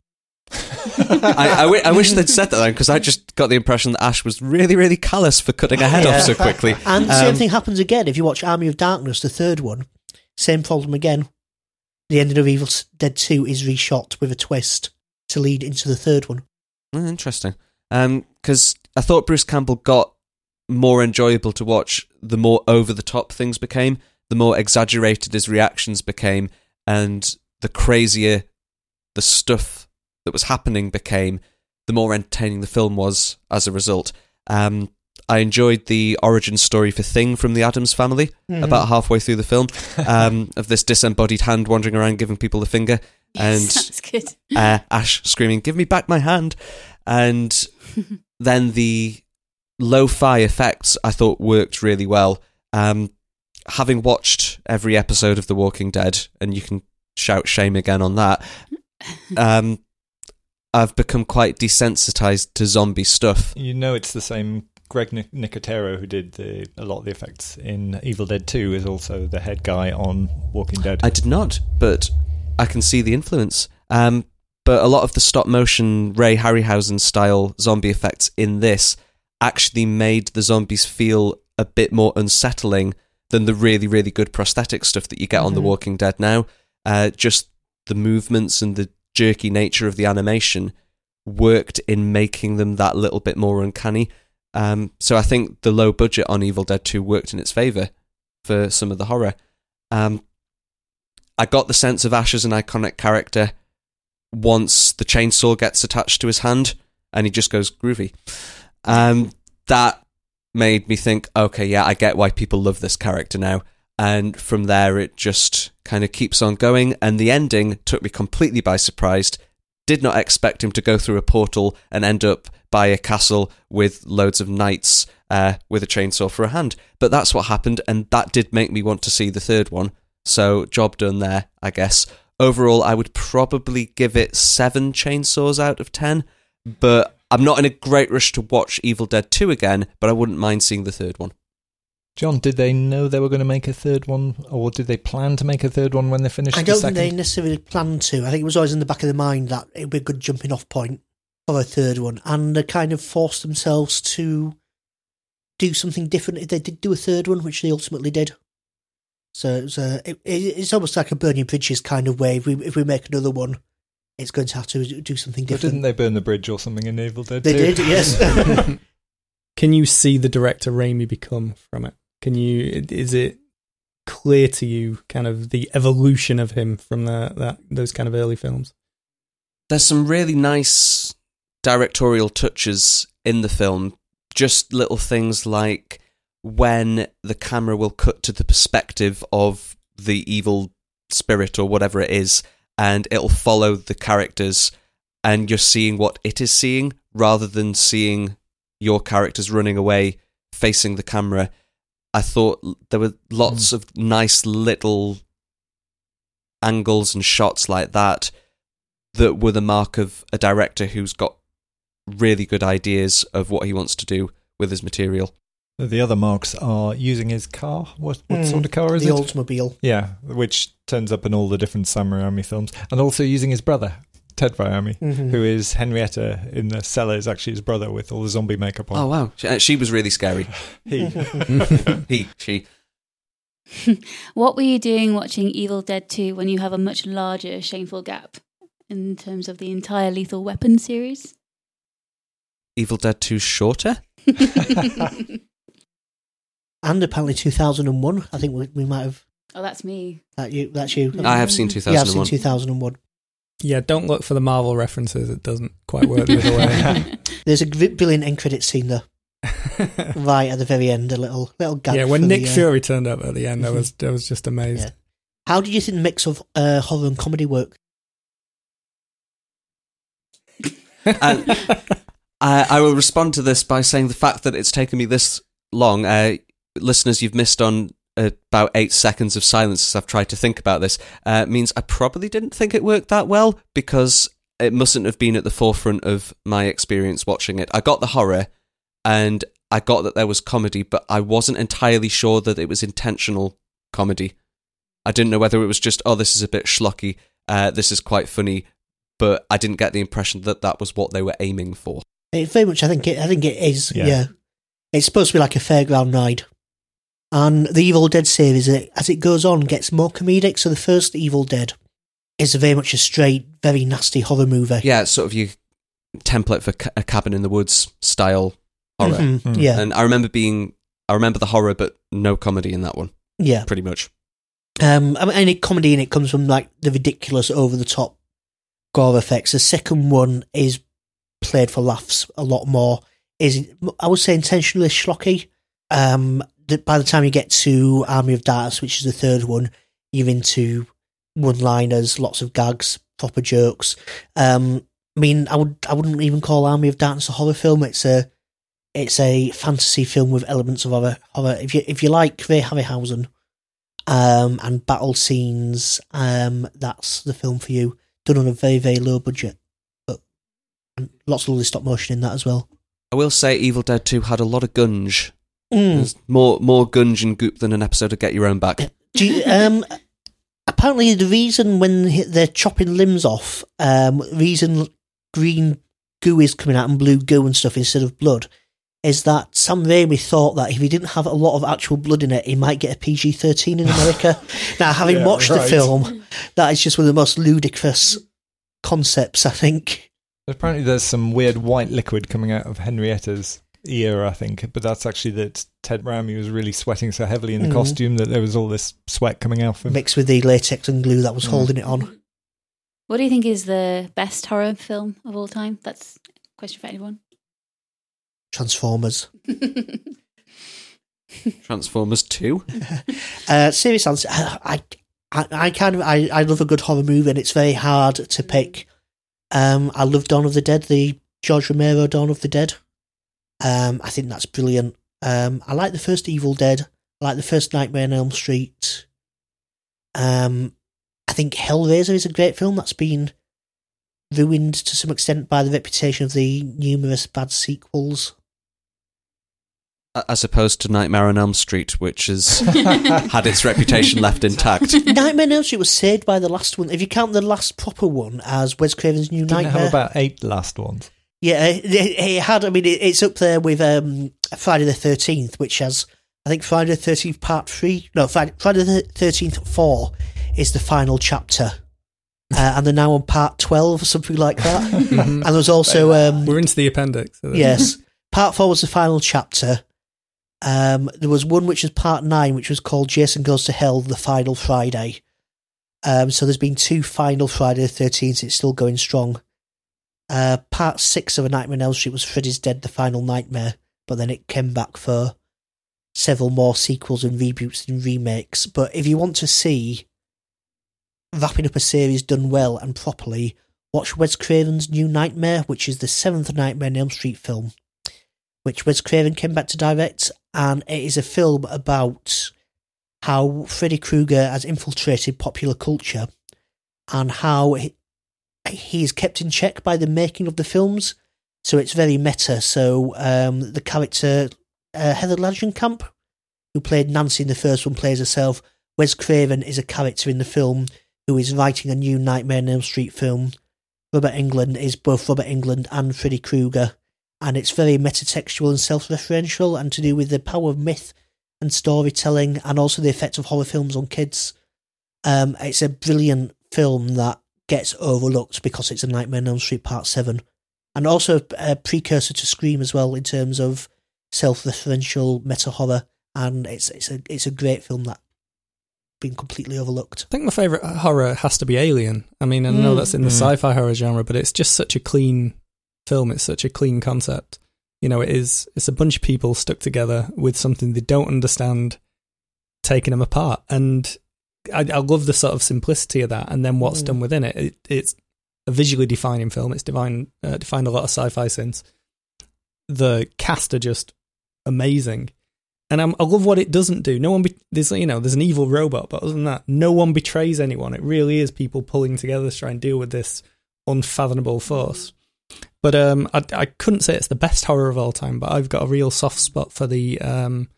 I, I, wi- I wish they'd said that then because I just got the impression that Ash was really, really callous for cutting a head Yeah. off so quickly. And the same Um, thing happens again if you watch Army of Darkness, the third one. Same problem again. The ending of Evil Dead 2 is reshot with a twist to lead into the third one. Oh, interesting. Because I thought Bruce Campbell got more enjoyable to watch the more over the top things became, the more exaggerated his reactions became, and the crazier the stuff that was happening became, the more entertaining the film was as a result. Um, I enjoyed the origin story for Thing from the Addams family Mhm. about halfway through the film um, of this disembodied hand wandering around giving people the finger. Yes, and that's good. uh, Ash screaming, "Give me back my hand!" And then the lo-fi effects I thought worked really well. Um, having watched every episode of The Walking Dead, and you can shout shame again on that. Um, I've become quite desensitized to zombie stuff. You know, it's the same. Greg Nic- Nicotero, who did the, a lot of the effects in Evil Dead 2, is also the head guy on Walking Dead. I did not, but I can see the influence. Um, but a lot of the stop motion Ray Harryhausen style zombie effects in this actually made the zombies feel a bit more unsettling than the really, really good prosthetic stuff that you get on The Mhm. Walking Dead now. Uh, just the movements and the jerky nature of the animation worked in making them that little bit more uncanny. Um, so I think the low budget on Evil Dead 2 worked in its favour for some of the horror. Um, I got the sense of Ash as an iconic character once the chainsaw gets attached to his hand and he just goes groovy. Um, that made me think, okay, yeah, I get why people love this character now. And from there, it just kind of keeps on going. And the ending took me completely by surprise. Did not expect him to go through a portal and end up by a castle with loads of knights uh, with a chainsaw for a hand. But that's what happened, and that did make me want to see the third one. So, job done there, I guess. Overall, I would probably give it seven chainsaws out of ten, but I'm not in a great rush to watch Evil Dead 2 again, but I wouldn't mind seeing the third one. John, did they know they were going to make a third one, or did they plan to make a third one when they finished I don't second? think they necessarily planned to. I think it was always in the back of their mind that it would be a good jumping off point for a third one, and they kind of forced themselves to do something different if they did do a third one, which they ultimately did. So it was a, it, it- it's almost like a burning bridges kind of way. If we, if we make another one, it's going to have to do something But different. didn't they burn the bridge or something in Evil Dead? They 2? did, yes. Can you see the director Raimi become from it? Can you? Is it clear to you, kind of the evolution of him from the, that those kind of early films? There's some really nice directorial touches in the film. Just little things like when the camera will cut to the perspective of the evil spirit or whatever it is, and it'll follow the characters, and you're seeing what it is seeing rather than seeing your characters running away facing the camera. I thought there were lots of nice little angles and shots like that that were the mark of a director who's got really good ideas of what he wants to do with his material. The other marks are using his car. What, what Mm, sort of car is the it? Oldsmobile. Yeah, which turns up in all the different Sam Raimi films, and also using his brother Ted Raimi, Mhm. who is Henrietta in the cellar, is actually his brother with all the zombie makeup on. Oh wow, she, uh, she was really scary. He. he, she. What were you doing watching Evil Dead 2 when you have a much larger shameful gap in terms of the entire Lethal Weapon series? Evil Dead 2 shorter? and apparently 2001. I think we, we might have. Oh, that's me. That you, that's you. I have seen Yeah, I've seen 2001. 2001. Yeah, don't look for the Marvel references. It doesn't quite work the other way. There's a gr- brilliant end credit scene there, right at the very end. A little little gag. yeah, when Nick the, uh, Fury turned up at the end, I was I was just amazed. Yeah. How did you think the mix of uh, horror and comedy work? And I, I will respond to this by saying the fact that it's taken me this long. Uh, listeners, you've missed on about eight seconds of silence as I've tried to think about this. Uh, means I probably didn't think it worked that well because it mustn't have been at the forefront of my experience watching it. I got the horror and I got that there was comedy, but I wasn't entirely sure that it was intentional comedy. I didn't know whether it was just, oh, this is a bit schlocky, uh, this is quite funny, but I didn't get the impression that that was what they were aiming for. It very much. I think it. I think it is. Yeah. Yeah. It's supposed to be like a fairground ride, and the Evil Dead series, as it goes on, gets more comedic. So the first Evil Dead is very much a straight, very nasty horror movie. Yeah, it's sort of your template for a cabin in the woods style horror. Mhm, Yeah, And I remember being, I remember the horror, but no comedy in that one. yeah. Pretty much. Um, I mean, any comedy in it comes from like the ridiculous, over the top gore effects. The second one is played for laughs a lot more. Is I would say intentionally schlocky. Um, that by the time you get to Army of Darkness, which is the third one, you're into one-liners, lots of gags, proper jokes. Um, I mean, I would I wouldn't even call Army of Darkness a horror film. It's a it's a fantasy film with elements of horror. horror. If you if you like Ray Harryhausen, um, and battle scenes, um, that's the film for you. Done on a very very low budget, but lots of lovely stop motion in that as well. I will say Evil Dead 2 had a lot of gunge. Mm. There's more more gunge and goop than an episode of Get Your Own Back. Do you, um, apparently, the reason when they're chopping limbs off, um, reason green goo is coming out and blue goo and stuff instead of blood, is that Sam Raimi thought that if he didn't have a lot of actual blood in it, he might get a PG thirteen in America. now, having Yeah, watched the film, that is just one of the most ludicrous concepts. I think. Apparently, there's some weird white liquid coming out of Henrietta's ear, I think, but that's actually that Ted Raimi was really sweating so heavily in the Mm. costume that there was all this sweat coming out of him. Mixed with the latex and glue that was holding it on. What do you think is the best horror film of all time? That's a question for anyone. Transformers. Transformers 2. Uh, serious answer. I, I, I kind of, I, I love a good horror movie, and it's very hard to pick. Um, I love Dawn of the Dead, the George Romero Dawn of the Dead. Um, I think that's brilliant. Um, I like the first Evil Dead. I like the first Nightmare on Elm Street. Um, I think Hellraiser is a great film that's been ruined to some extent by the reputation of the numerous bad sequels. As opposed to Nightmare on Elm Street, which has had its reputation left intact. Nightmare on Elm Street was saved by the last one. If you count the last proper one as Wes Craven's New Didn't it Nightmare, have about eight last ones? Yeah, it, it had. I mean, it, it's up there with um, Friday the Thirteenth, which has I think Friday the Thirteenth Part Three. No, Friday, Friday the Thirteenth Four is the final chapter, uh, and they're now on Part Twelve or something like that. and there's also um, We're into the appendix. so yes, Part Four was the final chapter. Um, there was one which was Part Nine, which was called Jason Goes to Hell: The Final Friday. Um, so there's been two final Friday the Thirteenth. It's still going strong. Uh, part six of A Nightmare on Elm Street was Freddy's Dead: The Final Nightmare, but then it came back for several more sequels and reboots and remakes. But if you want to see wrapping up a series done well and properly, watch Wes Craven's New Nightmare, which is the seventh Nightmare on Elm Street film, which Wes Craven came back to direct, and it is a film about how Freddy Krueger has infiltrated popular culture and how he, is kept in check by the making of the films. So it's very meta. So um, the character uh, Heather Langenkamp, who played Nancy in the first one, plays herself. Wes Craven is a character in the film who is writing a new Nightmare on Elm Street film. Robert Englund is both Robert Englund and Freddy Krueger, and it's very metatextual and self-referential, and to do with the power of myth and storytelling, and also the effect of horror films on kids. Um, it's a brilliant film that gets overlooked because it's a Nightmare on Elm Street Part Seven, and also a precursor to Scream as well in terms of self-referential meta horror. And it's it's a it's a great film that been completely overlooked. I think my favourite horror has to be Alien. I mean, I know Mm. that's in the Mm. sci-fi horror genre, but it's just such a clean film. It's such a clean concept. You know, it is. It's a bunch of people stuck together with something they don't understand, taking them apart, and I, I love the sort of simplicity of that. And then what's Mm. done within it. it it's a visually defining film. It's divine, uh, defined a lot of sci-fi since. The cast are just amazing. And I'm, I love what it doesn't do. No one, be, there's you know, there's an evil robot, but other than that, no one betrays anyone. It really is people pulling together to try and deal with this unfathomable force. But um, I, I couldn't say it's the best horror of all time, but I've got a real soft spot for the um,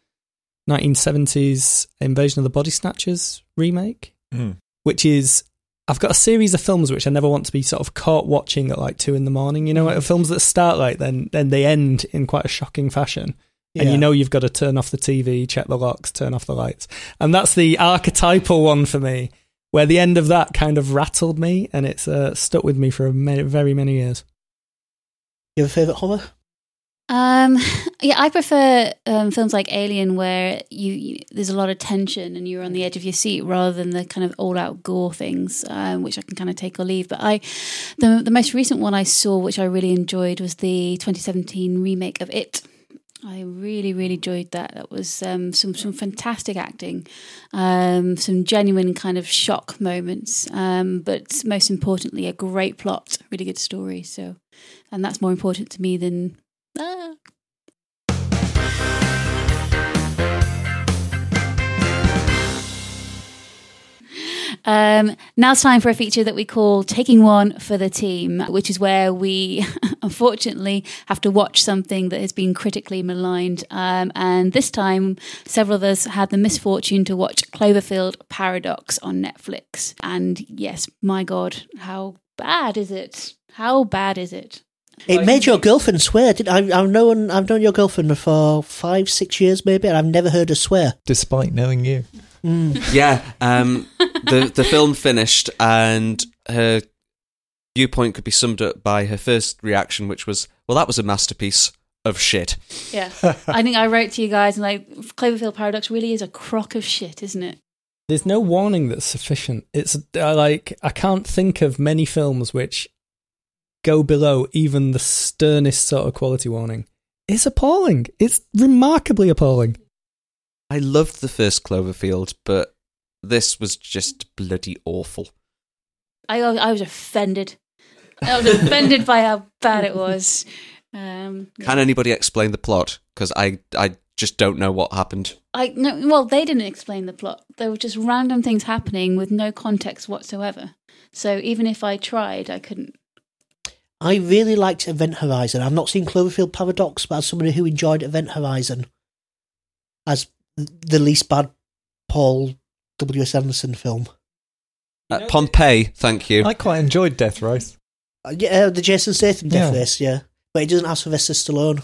1970s Invasion of the Body Snatchers remake, Mm. which is I've got a series of films which I never want to be sort of caught watching at like two in the morning. You know, like films that start like then then they end in quite a shocking fashion. And you know you've got to turn off the TV, check the locks, turn off the lights. And that's the archetypal one for me, where the end of that kind of rattled me and it's uh, stuck with me for a very many years. You have a favourite horror? Um, yeah, I prefer um, films like Alien, where you, you there's a lot of tension and you're on the edge of your seat, rather than the kind of all-out gore things, um, which I can kind of take or leave. But I, the the most recent one I saw, which I really enjoyed, was the 2017 remake of It. I really, really enjoyed that. That was um, some some fantastic acting, um, some genuine kind of shock moments, um, but most importantly, a great plot, really good story. So, and that's more important to me than ah. Um, now it's time for a feature that we call Taking One for the Team, which is where we unfortunately have to watch something that has been critically maligned. Um, and this time, several of us had the misfortune to watch Cloverfield Paradox on Netflix. And yes, my God, how bad is it? How bad is it? It made your girlfriend swear. Did I? I've known I've known your girlfriend for five, six years, maybe, and I've never heard her swear. Despite knowing you. Yeah, um, the the film finished, and her viewpoint could be summed up by her first reaction, which was, "Well, that was a masterpiece of shit." Yeah. I think I wrote to you guys and like Cloverfield Paradox really is a crock of shit, isn't it? There's no warning that's sufficient. It's uh, like I can't think of many films which go below even the sternest sort of quality warning. It's appalling. It's remarkably appalling. I loved the first Cloverfield, but this was just bloody awful. I I was offended. I was offended by how bad it was. Um. Can anybody explain the plot? Because I I just don't know what happened. I no, well, they didn't explain the plot. There were just random things happening with no context whatsoever. So even if I tried, I couldn't. I really liked Event Horizon. I've not seen Cloverfield Paradox, but as somebody who enjoyed Event Horizon as the least bad Paul W. S. Anderson film. Uh, Pompeii, thank you. I quite enjoyed Death Race. Uh, yeah, the Jason Statham Death Yeah. Race, yeah. But it doesn't have Sylvester Stallone.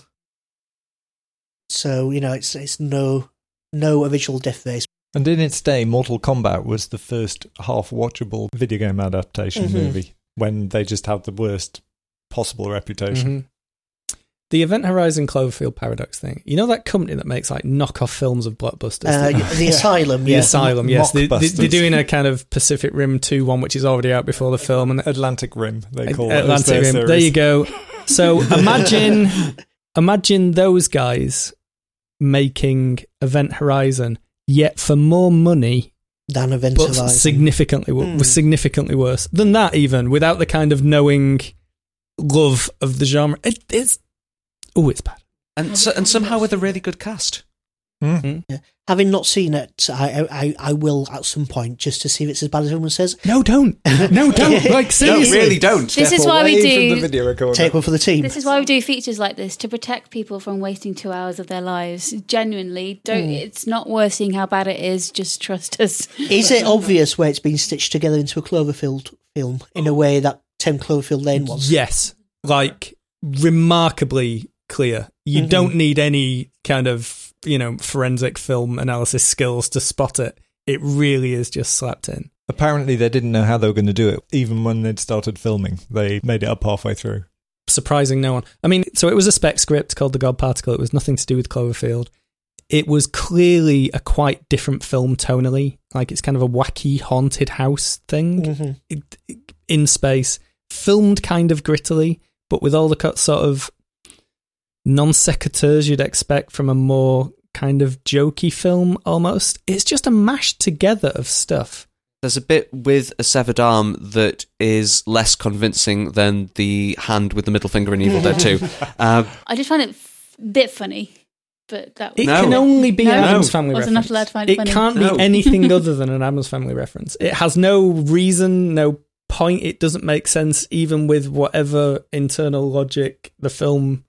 So, you know, it's it's no no original Death Race. And in its day, Mortal Kombat was the first half watchable video game adaptation Mhm. movie when they just had the worst possible reputation. Mhm. The Event Horizon Cloverfield Paradox thing. You know that company that makes like knockoff films of blockbusters? Uh, They- the Asylum, The yeah. Asylum, yes. They, they, Mockbusters. they're doing a kind of Pacific Rim 2 one, which is already out before the film. And Atlantic Rim, they call it. as Atlantic Rim. series. There you go. So imagine, imagine those guys making Event Horizon, yet for more money, than Event but Horizon. significantly, wo- Hmm. significantly worse than that. Even without the kind of knowing love of the genre, it, it's oh, it's bad. And so, and somehow with a really good cast. Mm. Yeah. Having not seen it, I, I I will at some point just to see if it's as bad as everyone says. No, don't. No, don't. Like No, seriously, really don't. This is why we do- the video recorder. Take one for the team. This is why we do features like this to protect people from wasting two hours of their lives. Genuinely, don't. Hmm. It's not worth seeing how bad it is. Just trust us. Is it obvious where it's been stitched together into a Cloverfield film in a way that Ten Cloverfield Lane was? Yes, like remarkably clear. You Mhm. don't need any kind of you know forensic film analysis skills to spot it. It really is just slapped in. Apparently, they didn't know how they were going to do it, even when they'd started filming. They made it up halfway through. Surprising no one. I mean, so it was a spec script called The God Particle. It was nothing to do with Cloverfield. It was clearly a quite different film tonally. Like it's kind of a wacky haunted house thing. Mhm. in space, filmed kind of grittily, but with all the co- sort of non sequiturs you'd expect from a more kind of jokey film almost. It's just a mashed together of stuff. There's a bit with a severed arm that is less convincing than the hand with the middle finger in Evil Dead 2. Uh, I just find it a bit funny, but that was It No. can only be No. an Addams Family Wasn't reference. not allowed to find it it funny. can't No. be anything other than an Addams Family reference. It has no reason, no point. It doesn't make sense, even with whatever internal logic the film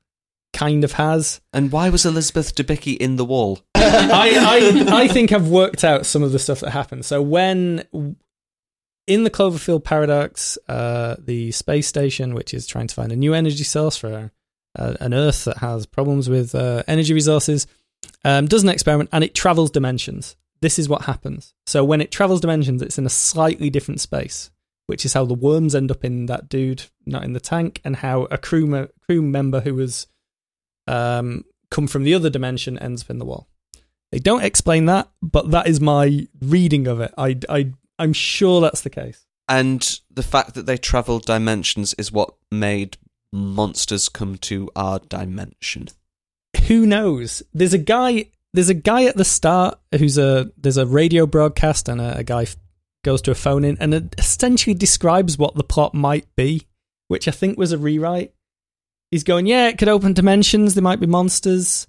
kind of has. and why was Elizabeth Debicki in the wall? I, I I think I've worked out some of the stuff that happened. So when in the Cloverfield paradox, uh, the space station, which is trying to find a new energy source for uh, an Earth that has problems with uh, energy resources, um, does an experiment and it travels dimensions. This is what happens. So when it travels dimensions, it's in a slightly different space, which is how the worms end up in that dude, not in the tank, and how a crew me- crew member who was um, come from the other dimension ends up in the wall. They don't explain that, but that is my reading of it. I, I, I'm sure that's the case. And the fact that they travel dimensions is what made monsters come to our dimension. Who knows? There's a guy. There's a guy at the start who's a there's a radio broadcast, and a, a guy goes to a phone in, and it essentially describes what the plot might be, which I think was a rewrite. He's going, yeah, it could open dimensions. There might be monsters.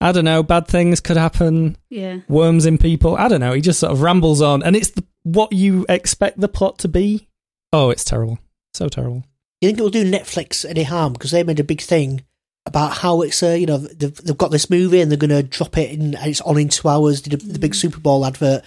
I don't know. Bad things could happen. Yeah. Worms in people. I don't know. He just sort of rambles on, and it's the, what you expect the plot to be. Oh, it's terrible. So terrible. You think it will do Netflix any harm because they made a big thing about how it's uh, you know they've, they've got this movie and they're going to drop it in and it's on in two hours. Did a, the big Super Bowl advert,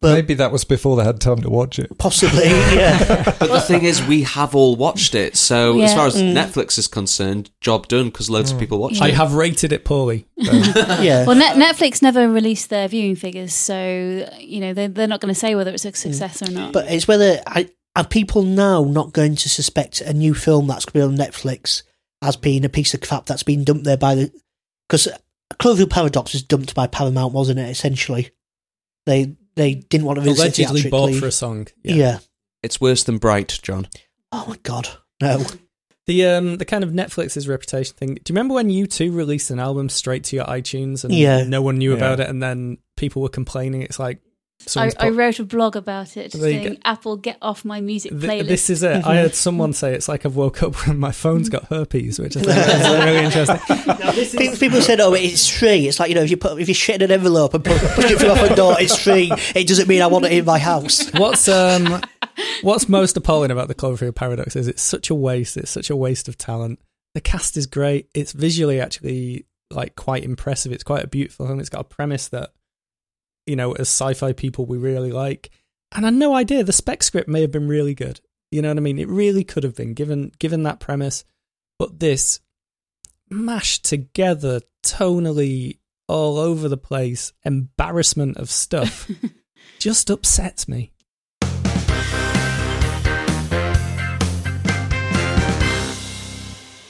but Maybe that was before they had time to watch it. possibly yeah. But the thing is, we have all watched it. So as far as Mm. Netflix is concerned, job done because loads of people watched I it. I have rated it poorly. yeah. Well, Net- Netflix never released their viewing figures, so you know they're, they're not going to say whether it's a success or not. But it's whether I, are people now not going to suspect a new film that's going to be on Netflix as being a piece of crap that's been dumped there by the because Cloverfield Paradox was dumped by Paramount, wasn't it? Essentially, they they didn't want to release it Allegedly bought for a song. yeah. It's worse than Bright, John. Oh my god, no. The um the kind of Netflix's reputation thing. Do you remember when U2 released an album straight to your iTunes and Yeah. no one knew Yeah. about it, and then people were complaining? It's like I, someone's I wrote a blog about it, saying go. Apple get off my music Th- playlist. this is it. I heard someone say it's like I've woke up when my phone's got herpes, which I think is really interesting. Pe- People said, "Oh, it's free." It's like you know, if you put if you shit in an envelope and put, push it through off a door, it's free. It doesn't mean I want it in my house. What's um what's most appalling about the Cloverfield paradox is it's such a waste. It's such a waste of talent. The cast is great. It's visually actually like quite impressive. It's quite a beautiful film. It's got a premise that you know, as sci-fi people we really like. And I had no idea the spec script may have been really good. You know what I mean? It really could have been given given that premise. But this mashed together tonally all over the place embarrassment of stuff just upsets me.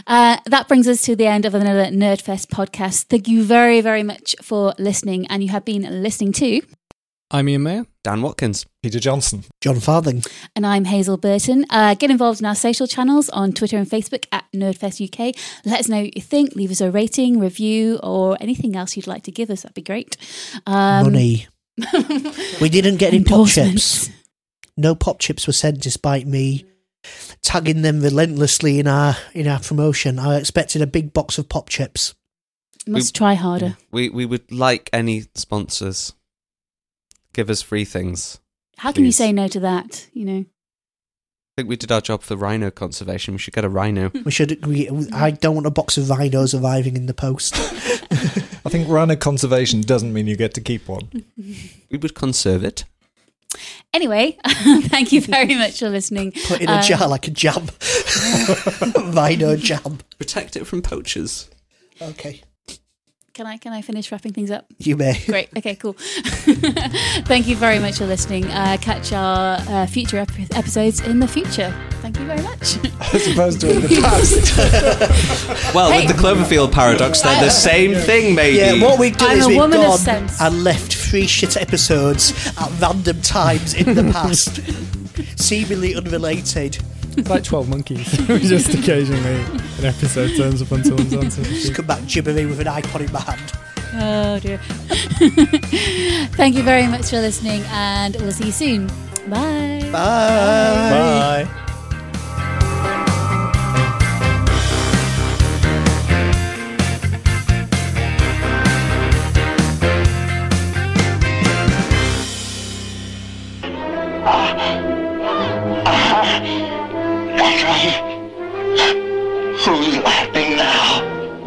Uh, that brings us to the end of another Nerdfest podcast. Thank you very, very much for listening, and you have been listening to. I'm Ian Mayer. Dan Watkins. Peter Johnson. John Farthing. And I'm Hazel Burton. Uh, get involved in our social channels on Twitter and Facebook at Nerdfest UK. Let us know what you think. Leave us a rating, review, or anything else you'd like to give us. That'd be great. Um, Money. We didn't get any Popchips. endorsements. No Popchips were sent, despite me tagging them relentlessly in our in our promotion. I expected a big box of Popchips. Must try harder. We we would like any sponsors. Give us free things. How can you say no to that? You know, I think we did our job for rhino conservation. We should get a rhino. We should. We, I don't want a box of rhinos arriving in the post. I think rhino conservation doesn't mean you get to keep one. we would conserve it. Anyway, thank you very much for listening. Put in a Uh, jar like a jam. Rhino jam. Protect it from poachers. Okay, Can I can I finish wrapping things up? you may. Great. Okay. Cool. Thank you very much for listening. Uh, catch our uh, future ep- episodes in the future. Thank you very much. As opposed to in the past. Well, Hey. with the Cloverfield paradox, they're the same thing, maybe. Yeah, what we've done I'm is we've woman gone sense. and left three shit episodes at random times in the past, seemingly unrelated. It's like 12 monkeys. We just occasionally, an episode turns up on someone's answer. Just come back gibbering with an iPod in my hand. oh dear. Thank you very much for listening, and we'll see you soon. Bye. Bye. Bye. Who's laughing now?